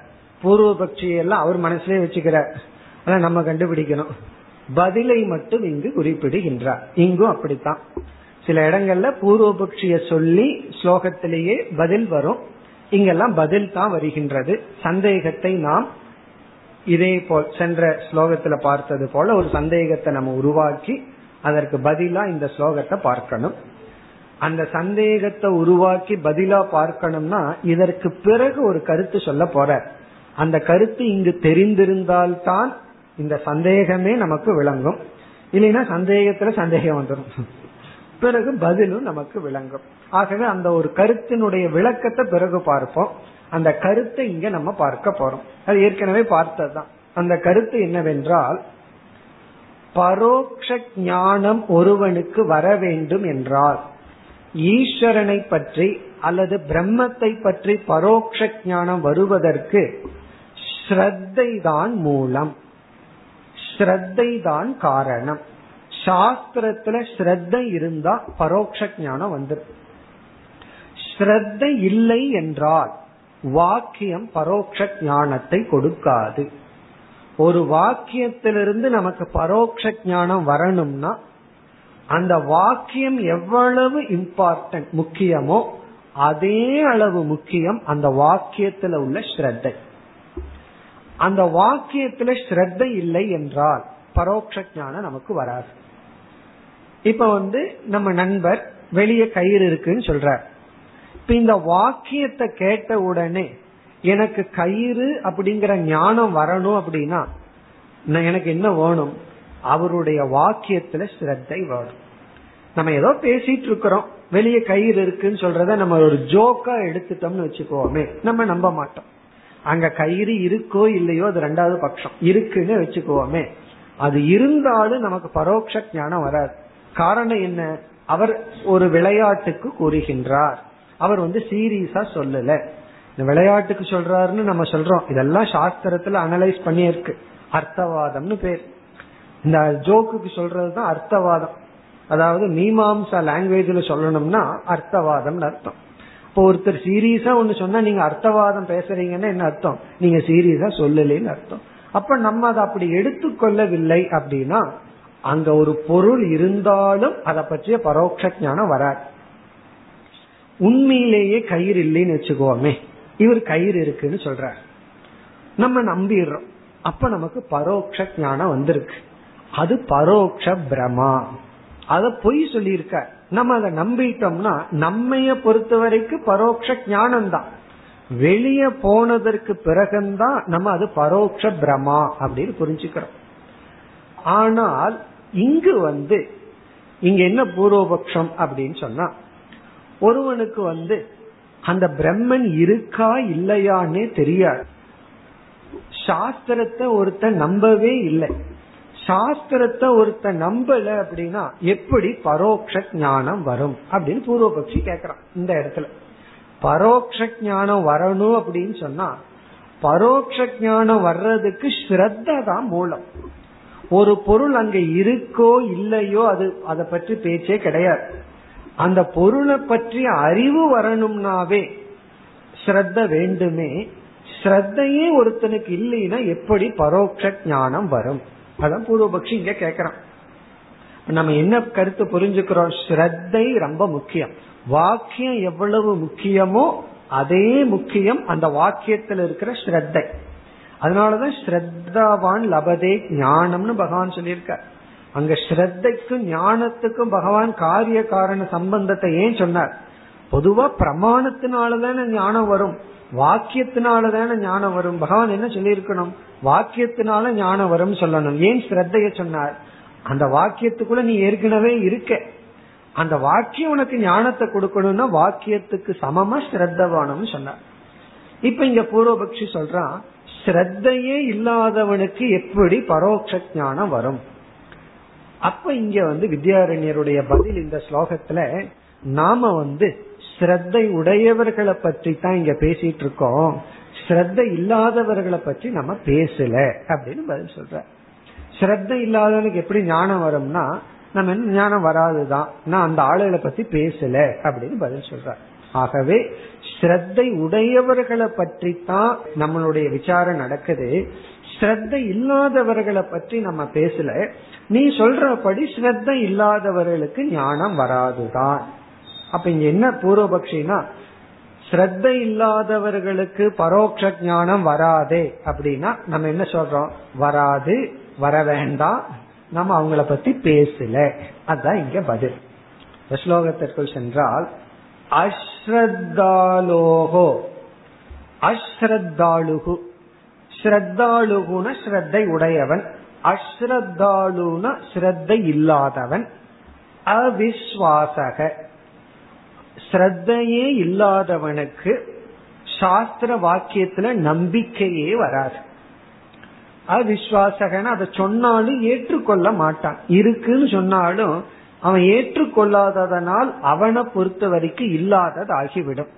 பூர்வபக்ஷியெல்லாம் அவர் மனசுலயே வச்சுக்கிறார். ஆனா நம்ம கண்டுபிடிக்கணும். பதிலை மட்டும் இங்கு குறிப்பிடுகின்றார். இங்கும் அப்படித்தான். சில இடங்கள்ல பூர்வபக்ஷிய சொல்லி ஸ்லோகத்திலேயே பதில் வரும். இங்கெல்லாம் பதில் தான் வருகின்றது. சந்தேகத்தை நாம் இதே போல் சென்ற ஸ்லோகத்துல பார்த்தது போல ஒரு சந்தேகத்தை நம்ம உருவாக்கி அதற்கு பதிலா இந்த ஸ்லோகத்தை பார்க்கணும். அந்த சந்தேகத்தை உருவாக்கி பதிலா பார்க்கணும்னா இதற்கு பிறகு ஒரு கருத்து சொல்ல போற அந்த கருத்து இங்கு தெரிந்திருந்தால்தான் இந்த சந்தேகமே நமக்கு விளங்கும். இல்லைன்னா சந்தேகத்துல சந்தேகம் வந்துடும் பிறகு பதிலும் நமக்கு விளங்கும். ஆகவே அந்த ஒரு கருத்தினுடைய விளக்கத்தை பிறகு பார்ப்போம். அந்த கருத்தை இங்க நம்ம பார்க்க போறோம். அது ஏற்கனவே பார்த்ததுதான். அந்த கருத்து என்னவென்றால் பரோக்ஷ ஞானம் ஒருவனுக்கு வர வேண்டும் என்றால் ஈஸ்வரனை பற்றி அல்லது பிரம்மத்தை பற்றி பரோக்ஷ ஞானம் வருவதற்கு ஸ்ரத்தை தான் மூலம் ஸ்ரத்தை தான் காரணம். சாஸ்திரத்துல ஸ்ரத்தை இருந்தா பரோட்ச ஞானம் வந்துடும் ஸ்ரத்தை இல்லை என்றால் வாக்கியம் பரோட்ச ஞானத்தை கொடுக்காது. ஒரு வாக்கியத்திலிருந்து நமக்கு பரோட்ச ஞானம் வரணும்னா அந்த வாக்கியம் எவ்வளவு இம்பார்ட்டன்ட் முக்கியமோ அதே அளவு முக்கியம் அந்த வாக்கியத்துல உள்ள ஸ்ரத்தை. அந்த வாக்கியத்துல ஸ்ரத்தை இல்லை என்றால் பரோட்ச ஞானம் நமக்கு வராது. இப்ப வந்து நம்ம நண்பர் வெளியே கயிறு இருக்குன்னு சொல்றார். இப்ப இந்த வாக்கியத்தை கேட்ட உடனே எனக்கு கயிறு அப்படிங்கிற ஞானம் வரணும் அப்படின்னா எனக்கு என்ன வேணும்? அவருடைய வாக்கியத்துல ஸ்ரத்தை வேணும். நம்ம ஏதோ பேசிட்டு இருக்கிறோம். வெளியே கயிறு இருக்குன்னு சொல்றத நம்ம ஒரு ஜோக்கா எடுத்துட்டோம்னு வச்சுக்கோமே நம்ம நம்ப மாட்டோம். அங்க கயிறு இருக்கோ இல்லையோ அது ரெண்டாவது பட்சம். இருக்குன்னு வச்சுக்கோமே அது இருந்தாலும் நமக்கு பரோட்ச ஞானம் வராது. காரணம் என்ன? அவர் ஒரு விளையாட்டுக்கு கூறுகின்றார். அவர் வந்து சீரியஸா சொல்லல. விளையாட்டுக்கு சொல்றாருன்னு நம்ம சொல்றோம். இதெல்லாம் சாஸ்திரத்துல அனலைஸ் பண்ணியிருக்கு. அர்த்தவாதம்னு பேர். இந்த ஜோக்குக்கு சொல்றதுதான் அர்த்தவாதம். அதாவது மீமாம்சா லாங்குவேஜ்ல சொல்லணும்னா அர்த்தவாதம் அர்த்தம். இப்போ ஒருத்தர் சீரியஸா ஒண்ணு சொன்னா நீங்க அர்த்தவாதம் பேசுறீங்கன்னா என்ன அர்த்தம்? நீங்க சீரியஸா சொல்லலன்னு அர்த்தம். அப்ப நம்ம அதை அப்படி எடுத்துக்கொள்ளவில்லை அப்படின்னா அங்க ஒரு பொருள் இருந்தாலும் அதை பற்றிய பரோட்ச ஞானம் வராது. உண்மையிலேயே கயிறு இல்லைன்னு வச்சுக்கோமே. இவர் கயிறு இருக்குன்னு சொல்றார். நம்ம நம்பிடுறோம். அப்ப நமக்கு பரோட்ச ஞானம் வந்திருக்கு. அது பரோட்ச பிரமா அத பொய் சொல்லியிருக்க நம்ம அதை நம்பிட்டோம்னா நம்மைய பொறுத்த வரைக்கும் பரோட்ச ஞானம் தான் வெளியே போனதற்கு பிறகுதான் நம்ம அது பரோட்ச பிரமா அப்படின்னு புரிஞ்சுக்கிறோம். ஆனால் இங்கு வந்து இங்க என்ன பூர்வபக்ஷம் அப்படின்னு சொன்னா ஒருவனுக்கு வந்து அந்த பிரம்மன் இருக்கா இல்லையான்னே தெரியாது. சாஸ்திரத்தை ஒருத்தன் நம்பவே இல்லை. சாஸ்திரத்தை ஒருத்த நம்பல அப்படின்னா எப்படி பரோட்ச ஞானம் வரும் அப்படின்னு பூர்வபக்ஷி கேக்குறான் இந்த இடத்துல. பரோட்ச ஞானம் வரணும் அப்படின்னு சொன்னா பரோட்ச ஞானம் வர்றதுக்கு ஸ்ரத்த தான் மூலம். ஒரு பொருள் அங்க இருக்கோ இல்லையோ அது அதை பற்றி பேச்சே கிடையாது. அந்த பொருளை பற்றிய அறிவு வரணும்னாவே ஸ்ரத்த வேண்டுமே. ஸ்ரத்தையே ஒருத்தனுக்கு இல்லைன்னா எப்படி பரோட்ச ஞானம் வரும்? அதான் பூர்வபக்ஷி இங்க கேக்குறான். நம்ம என்ன கருத்து புரிஞ்சுக்கிறோம்? ஸ்ரத்தை ரொம்ப முக்கியம். வாக்கியம் எவ்வளவு முக்கியமோ அதே முக்கியம் அந்த வாக்கியத்தில் இருக்கிற ஸ்ரத்தை. அதனாலதான் ஸ்ரத்தாவான் லபதே ஞானம்னு பகவான் சொல்லியிருக்கார். அங்க ஸ்ரத்தைக்கும் ஞானத்துக்கும் பகவான் காரிய காரண சம்பந்தத்தை ஏன் சொன்னார்? பொதுவா பிரமாணத்தினாலதான ஞானம் வரும். வாக்கியத்தினாலதான ஞானம் வரும். பகவான் என்ன சொல்லியிருக்கணும்? வாக்கியத்தினால ஞானம் வரும் சொல்லணும். ஏன் ஸ்ரத்தைய சொன்னார்? அந்த வாக்கியத்துக்குள்ள நீ ஏற்கனவே இருக்க. அந்த வாக்கியம் உனக்கு ஞானத்தை கொடுக்கணும்னா வாக்கியத்துக்கு சமமா ஸ்ரத்தவானம் சொன்னார். இப்ப இங்க பூர்வபக்ஷி சொல்றான் ஸ்ரத்தையே இல்லாதவனுக்கு எப்படி பரோட்ச ஞானம் வரும்? அப்ப இங்க வந்து வித்யாரண்யருடைய பதில் இந்த ஸ்லோகத்துல நாம வந்து ஸ்ரத்தை உடையவர்களை பற்றி தான் இங்க பேசிட்டு இருக்கோம். ஸ்ரத்த இல்லாதவர்களை பற்றி நம்ம பேசல அப்படின்னு பதில் சொல்ற. ஸ்ரத்த இல்லாதவனுக்கு எப்படி ஞானம் வரும்னா நம்ம என்ன ஞானம் வராதுதான். நான் அந்த ஆளுகளை பத்தி பேசல அப்படின்னு பதில் சொல்ற. ஆகவே ஸ்ரத்தை உடையவர்களை பற்றி தான் நம்மளுடைய விசாரம் நடக்குது. ஸ்ரத்த இல்லாதவர்களை பற்றி நம்ம பேசல. நீ சொல்றபடி ஸ்ரத்த இல்லாதவர்களுக்கு ஞானம் வராதுதான். அப்ப இங்க என்ன பூர்வபக்ஷினா ஸ்ரத்த இல்லாதவர்களுக்கு பரோட்ச ஞானம் வராதே அப்படின்னா நம்ம என்ன சொல்றோம்? வராது வர வேண்டாம் நம்ம அவங்கள பத்தி பேசல. அதுதான் இங்க பதில். ஸ்லோகத்திற்குள் சென்றால் அஸ்ரத்தாலோகோ அஸ்ரத்தாலுகு. ஸ்ரத்தாலுகுன ஸ்ரத்தை உடையவன். அஸ்ரத்தாலுன ஸ்ரத்தை இல்லாதவன். அவிஸ்வாசக. ஸ்ரத்தையே இல்லாதவனுக்கு சாஸ்திர வாக்கியத்துல நம்பிக்கையே வராது. அவிஸ்வாசகன் அதை சொன்னாலும் ஏற்றுக்கொள்ள மாட்டான். இருக்குன்னு சொன்னாலும் அவன் ஏற்றுக்கொள்ளாததனால் அவனை பொறுத்த வரைக்கும் இல்லாதது ஆகிவிடும்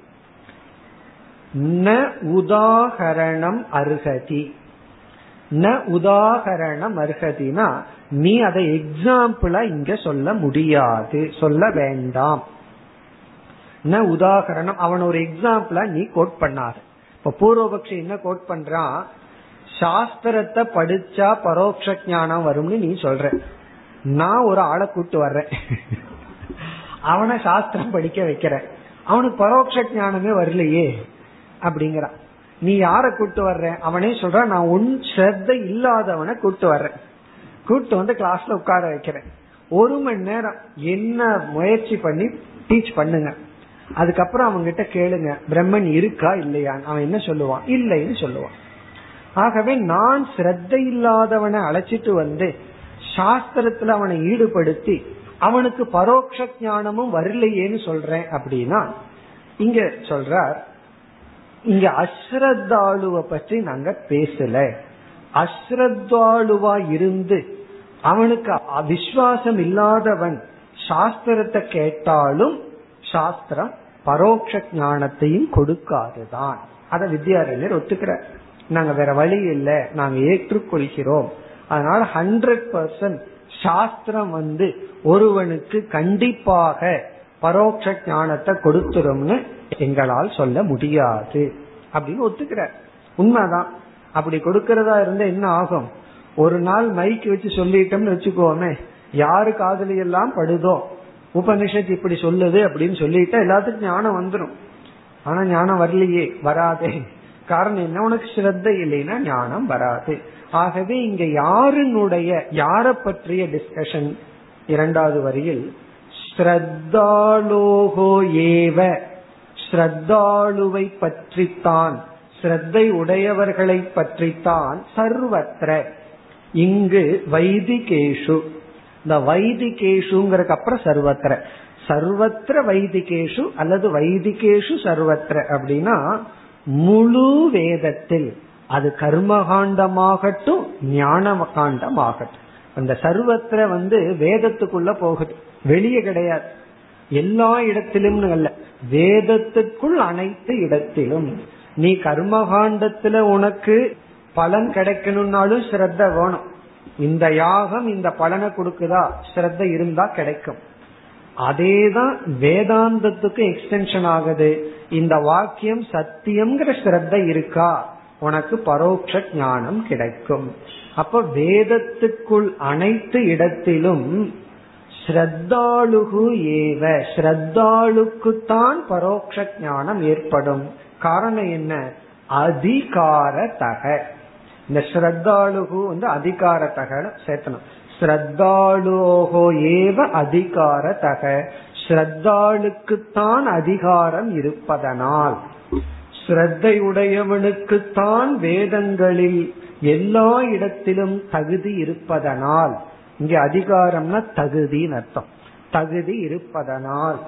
ந உதாகரணம் அருகதி. ந உதாகரணம் அருகதினா நீ அதை எக்ஸாம்பிளா இங்க சொல்ல முடியாது. சொல்ல வேண்டாம். ந உதாகரணம் அவன் ஒரு எக்ஸாம்பிளா நீ கோட் பண்ணாரு இப்ப பூர்வபக்ஷி என்ன கோட் பண்றான் சாஸ்திரத்தை படிச்சா பரோட்ச ஞானம் வரும்னு நீ சொல்ற. நான் ஒரு ஆளை கூட்டு வர்றேன். அவனை சாஸ்திரம் படிக்க வைக்கிறேன். அவனுக்கு பரோட்ச ஞானமே வரலையே. அப்படிங்கிறான் நீ யார கூட்டு வர்ற? அவனே சொல்றான் நான் உன் ஸ்ரத்த இல்லாதவனை கூட்டு வர்றேன். கூட்டு வந்து கிளாஸ்ல உட்கார வைக்கிறேன். ஒரு மணி நேரம் என்ன முயற்சி பண்ணி டீச் பண்ணுங்க. அதுக்கப்புறம் அவங்க கிட்ட கேளுங்க பிரம்மன் இருக்கா இல்லையா அவன் என்ன சொல்லுவான்? இல்லைன்னு சொல்லுவான். ஆகவே நான் ஸ்ரத்த இல்லாதவனை அழைச்சிட்டு வந்து சாஸ்திரத்துல அவனை ஈடுபடுத்தி அவனுக்கு பரோட்ச ஞானமும் வரலையேன்னு சொல்றேன் அப்படின்னா இங்க சொல்றார் இங்க அஸ்ரத்தாளுவ பற்றி நாங்க பேசல. அஸ்ரத்தாளுவா இருந்து அவனுக்கு விசுவாசம் இல்லாதவன் சாஸ்திரத்தை கேட்டாலும் சாஸ்திரம் பரோட்ச ஞானத்தையும் கொடுக்காதுதான். அத வித்யாரண்யர் ஒத்துக்கிறார். நாங்க வேற வழி இல்லை. நாங்க ஏற்றுக்கொள்கிறோம். அதனால ஹண்ட்ரட் பர்சன்ட் சாஸ்திரம் வந்து ஒருவனுக்கு கண்டிப்பாக பரோட்ச ஞானத்தை கொடுத்துரும்னு எங்களால் சொல்ல முடியாது. அப்படின்னு ஒத்துக்கிறார். உண்மைதான். அப்படி கொடுக்கறதா இருந்தா என்ன ஆகும்? ஒரு நாள் மைக் வச்சு சொல்லிட்டோம்னு வச்சுக்கோமே யாரு காதலி எல்லாம் படுதோ உபனிஷத் இப்படி சொல்லுது அப்படின்னு சொல்லிட்டா எல்லாத்துக்கும் ஞானம் வந்துடும் ஆனா ஞானம் வரலையே வராதே. காரணம் என்ன? உனக்கு ஸ்ரத்த இல்லைன்னா ஞானம் வராது. ஆகவே இங்க யாருனுடைய யார பற்றிய டிஸ்கஷன் இரண்டாவது வரியில் ஸ்ரத்தாலோகோ ஏவ. ஸ்ரத்தாலுவை பற்றித்தான் ஸ்ரத்தை உடையவர்களை பற்றித்தான் சர்வத்திர. இங்கு வைதிகேஷு. இந்த வைதிகேஷுங்கிறதுக்கு அப்புறம் சர்வத்திர. சர்வத்திர வைதிகேஷு அல்லது வைதிகேஷு சர்வத்திர அப்படின்னா முழு வேதத்தில். அது கர்மகாண்டமாகட்டும் ஞான காண்டமாகட்டும் அந்த சர்வத்திர வந்து வேதத்துக்குள்ள போகுது. வெளியே கிடையாது. எல்லா இடத்திலும் அல்ல. வேதத்துக்குள் அனைத்து இடத்திலும். நீ கர்மகாண்டத்துல உனக்கு பலன் கிடைக்கணும்னாலும் ஸ்ரத்த வேணும். இந்த யாகம் இந்த பலனை கொடுக்குதா? ஸ்ரத்த இருந்தா கிடைக்கும். அதேதான் வேதாந்தத்துக்கு எக்ஸ்டென்ஷன் ஆகுது. இந்த வாக்கியம் சத்தியம்ங்கிற ஸ்ரத்த இருக்கா? உனக்கு பரோட்ச ஞானம் கிடைக்கும். அப்ப வேதத்துக்குள் அனைத்து இடத்திலும் ஸ்ரத்தாலுகு ஏவ ஸ்ரத்தாளுக்குத்தான் பரோட்ச ஞானம் ஏற்படும். காரணம் என்ன? அதிகாரத்தக. இந்த ஸ்ரத்தாளுகு வந்து அதிகாரத்தக சேர்த்தணும். ஸ்ரத்தாலுகோ ஏவ அதிகாரத்தக. ஸ்ரத்தாளுக்குத்தான் அதிகாரம் இருப்பதனால். ஸ்ரத்தையுடையவனுக்குத்தான் வேதங்களில் எல்லா இடத்திலும் தகுதி இருப்பதனால் இங்க அதிகாரம்னா தகுதின்னு அர்த்தம். தகுதி இருப்பதனால்.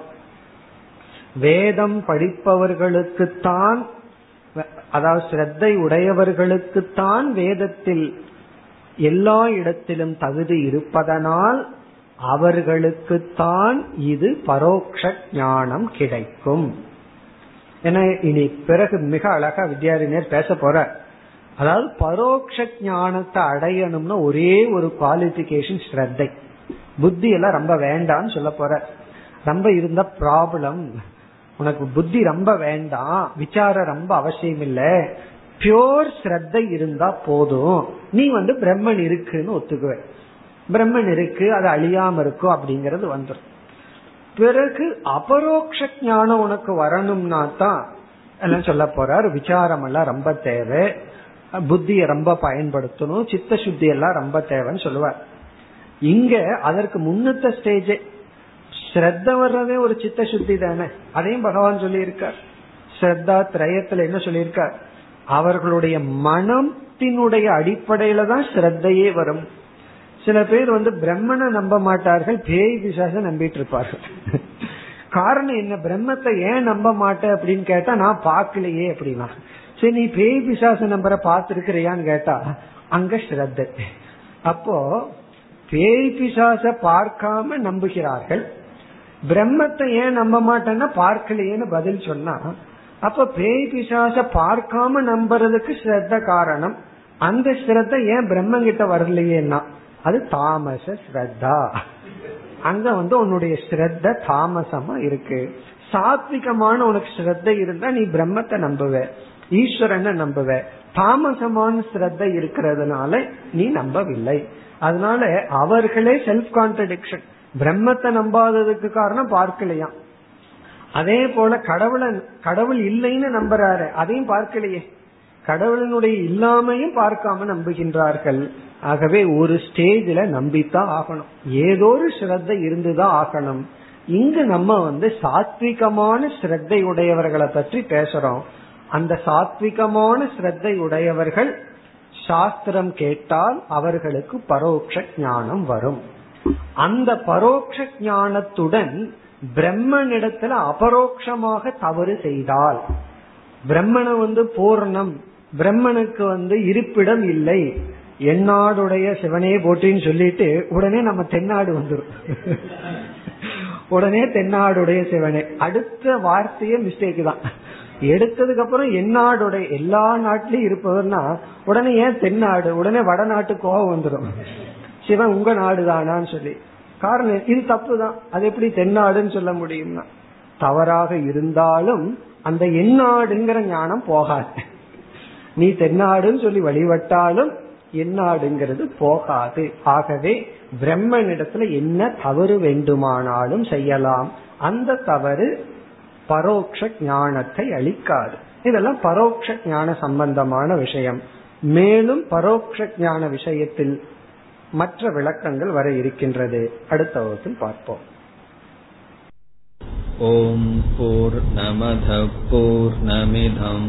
வேதம் படிப்பவர்களுக்குத்தான் அதாவது ஸ்ரத்தை உடையவர்களுக்குத்தான் வேதத்தில் எல்லா இடத்திலும் தகுதி இருப்பதனால் அவர்களுக்குத்தான் இது பரோக்ஷ ஞானம் கிடைக்கும். என இனி பிறகு மிக அழகா வித்யாரிணியர் பேச போற அதாவது பரோட்ச ஞானத்தை அடையணும்னா ஒரே ஒரு குவாலிபிகேஷன் ஸ்ரத்தை. புத்தி எல்லாம் ரொம்ப வேண்டாம்னு சொல்ல போற. ரொம்ப இருந்த ப்ராப்ளம் உனக்கு புத்தி ரொம்ப வேண்டாம். விசாரம் ரொம்ப அவசியம் இல்ல. பியோர் ஸ்ரத்தை இருந்தா போதும். நீ வந்து பிரம்மன் இருக்குன்னு ஒத்துக்குவ. பிரம்மன் இருக்கு அது அழியாம இருக்கும் அப்படிங்கறது வந்துடும் பிறகு அபரோக்ஷ ஞானம் உனக்கு வரணும்னா தான் எல்லாம் சொல்ல போறார்? விசாரம் எல்லாம் ரொம்ப தேவை. புத்தியை ரொம்ப பயன்படுத்தணும் சித்த சுத்தி எல்லாம் ரொம்ப தேவைன்னு சொல்லுவார். இங்க அதற்கு முன்னத்த ஸ்டேஜ் ஸ்ரத்த வர்றதே ஒரு சித்த சுத்தி தானே? அதையும் பகவான் சொல்லியிருக்கார். ஸ்ரத்தா திரயத்துல என்ன சொல்லியிருக்கார்? அவர்களுடைய மனத்தினுடைய அடிப்படையில தான் ஸ்ரத்தையே வரும். சில பேர் வந்து பிரம்மனை நம்ப மாட்டார்கள் பேய் பிசாச நம்பிட்டு இருப்பார்கள். காரணம் என்ன? பிரம்மத்தை ஏன் நம்ப மாட்டேன் அப்படின்னு கேட்டா நான் பாக்கலையே அப்படின்னா. சரி நீ பேய் பிசாசு நம்பரை பார்த்திருக்கிறியான்னு கேட்டா அங்க ஸ்ரத்த. அப்போ பேய் பிசாச பார்க்காம நம்புகிறார்கள். பிரம்மத்தை ஏன் நம்ப மாட்டேன்னா பார்க்கலையேன்னு பதில் சொன்னா அப்ப பேய் பிசாச பார்க்காம நம்புறதுக்கு ஸ்ரத்த காரணம் அந்த ஸ்ரத்த ஏன் பிரம்ம கிட்ட வரலையேன்னா அது தாமச ஸ்ரத்தா. அங்க வந்து உன்னுடைய ஸ்ரத்த தாமசமா இருக்கு. சாத்விகமான உனக்கு ஸ்ரத்த இருந்தா நீ பிரம்மத்தை நம்புவ. ஈஸ்வரனை நம்புவ. தாமசமான ஸ்ரத்த இருக்கிறதுனால நீ நம்பவில்லை. அதனால அவர்களே செல்ஃப் கான்ட்ரடிக்ஷன் பிரம்மத்தை நம்பாததுக்கு காரணம் பார்க்கலையாம் அதே போல கடவுளை கடவுள் இல்லைன்னு நம்புறாரு அதையும் பார்க்கலையே. கடவுளினுடைய இல்லாமையும் பார்க்காம நம்புகின்றார்கள். ஆகவே ஒரு ஸ்டேஜில் நம்பித்தான் ஆகணும். ஏதோ ஒரு ஸ்ரத்த இருந்துதான் ஆகணும். இங்கு நம்ம வந்து சாத்விகமான ஸ்ரத்தை உடையவர்களை பற்றி பேசுறோம். அந்த சாத்விகமான ஸ்ரத்தை உடையவர்கள் சாஸ்திரம் கேட்டால் அவர்களுக்கு பரோட்ச ஞானம் வரும். அந்த பரோட்ச ஞானத்துடன் பிரம்மனிடத்துல அபரோக்ஷமாக தவறு செய்தால் பிரம்மனை வந்து பூர்ணம் பிரம்மனுக்கு வந்து இருப்பிடம் இல்லை என்னாடுடைய சிவனே போட்டின்னு சொல்லிட்டு உடனே நம்ம தென்னாடு வந்துடும் உடனே தென்னாடுடைய சிவனே. அடுத்த வார்த்தையே மிஸ்டேக் தான். எடுத்ததுக்கு அப்புறம் என்னாடுடைய எல்லா நாட்டிலயும் இருப்பவர்னா உடனே ஏன் தென்னாடு? உடனே வடநாட்டு கோவம் வந்துடும். சிவன் உங்க நாடு தானான்னு சொல்லி. காரணம் இது தப்பு தான் அது எப்படி தென்னாடுன்னு சொல்ல முடியும்னா தவறாக இருந்தாலும் அந்த எந்நாடுங்கிற ஞானம் போகாது. நீ தென்னாடுன்னு சொல்லி வழிபட்டாலும் என்னாடுங்கிறது போகாது. ஆகவே பிரம்மனிடத்துல என்ன தவறு வேண்டுமானாலும் செய்யலாம். அந்த தவறு பரோட்ச ஞானத்தை அளிக்காது. இதெல்லாம் பரோட்ச ஞான சம்பந்தமான விஷயம். மேலும் பரோட்ச ஞான விஷயத்தில் மற்ற விளக்கங்கள் வர இருக்கின்றது. அடுத்த வகுப்பில் பார்ப்போம். ஓம் போர் நமத போர் நமிதம்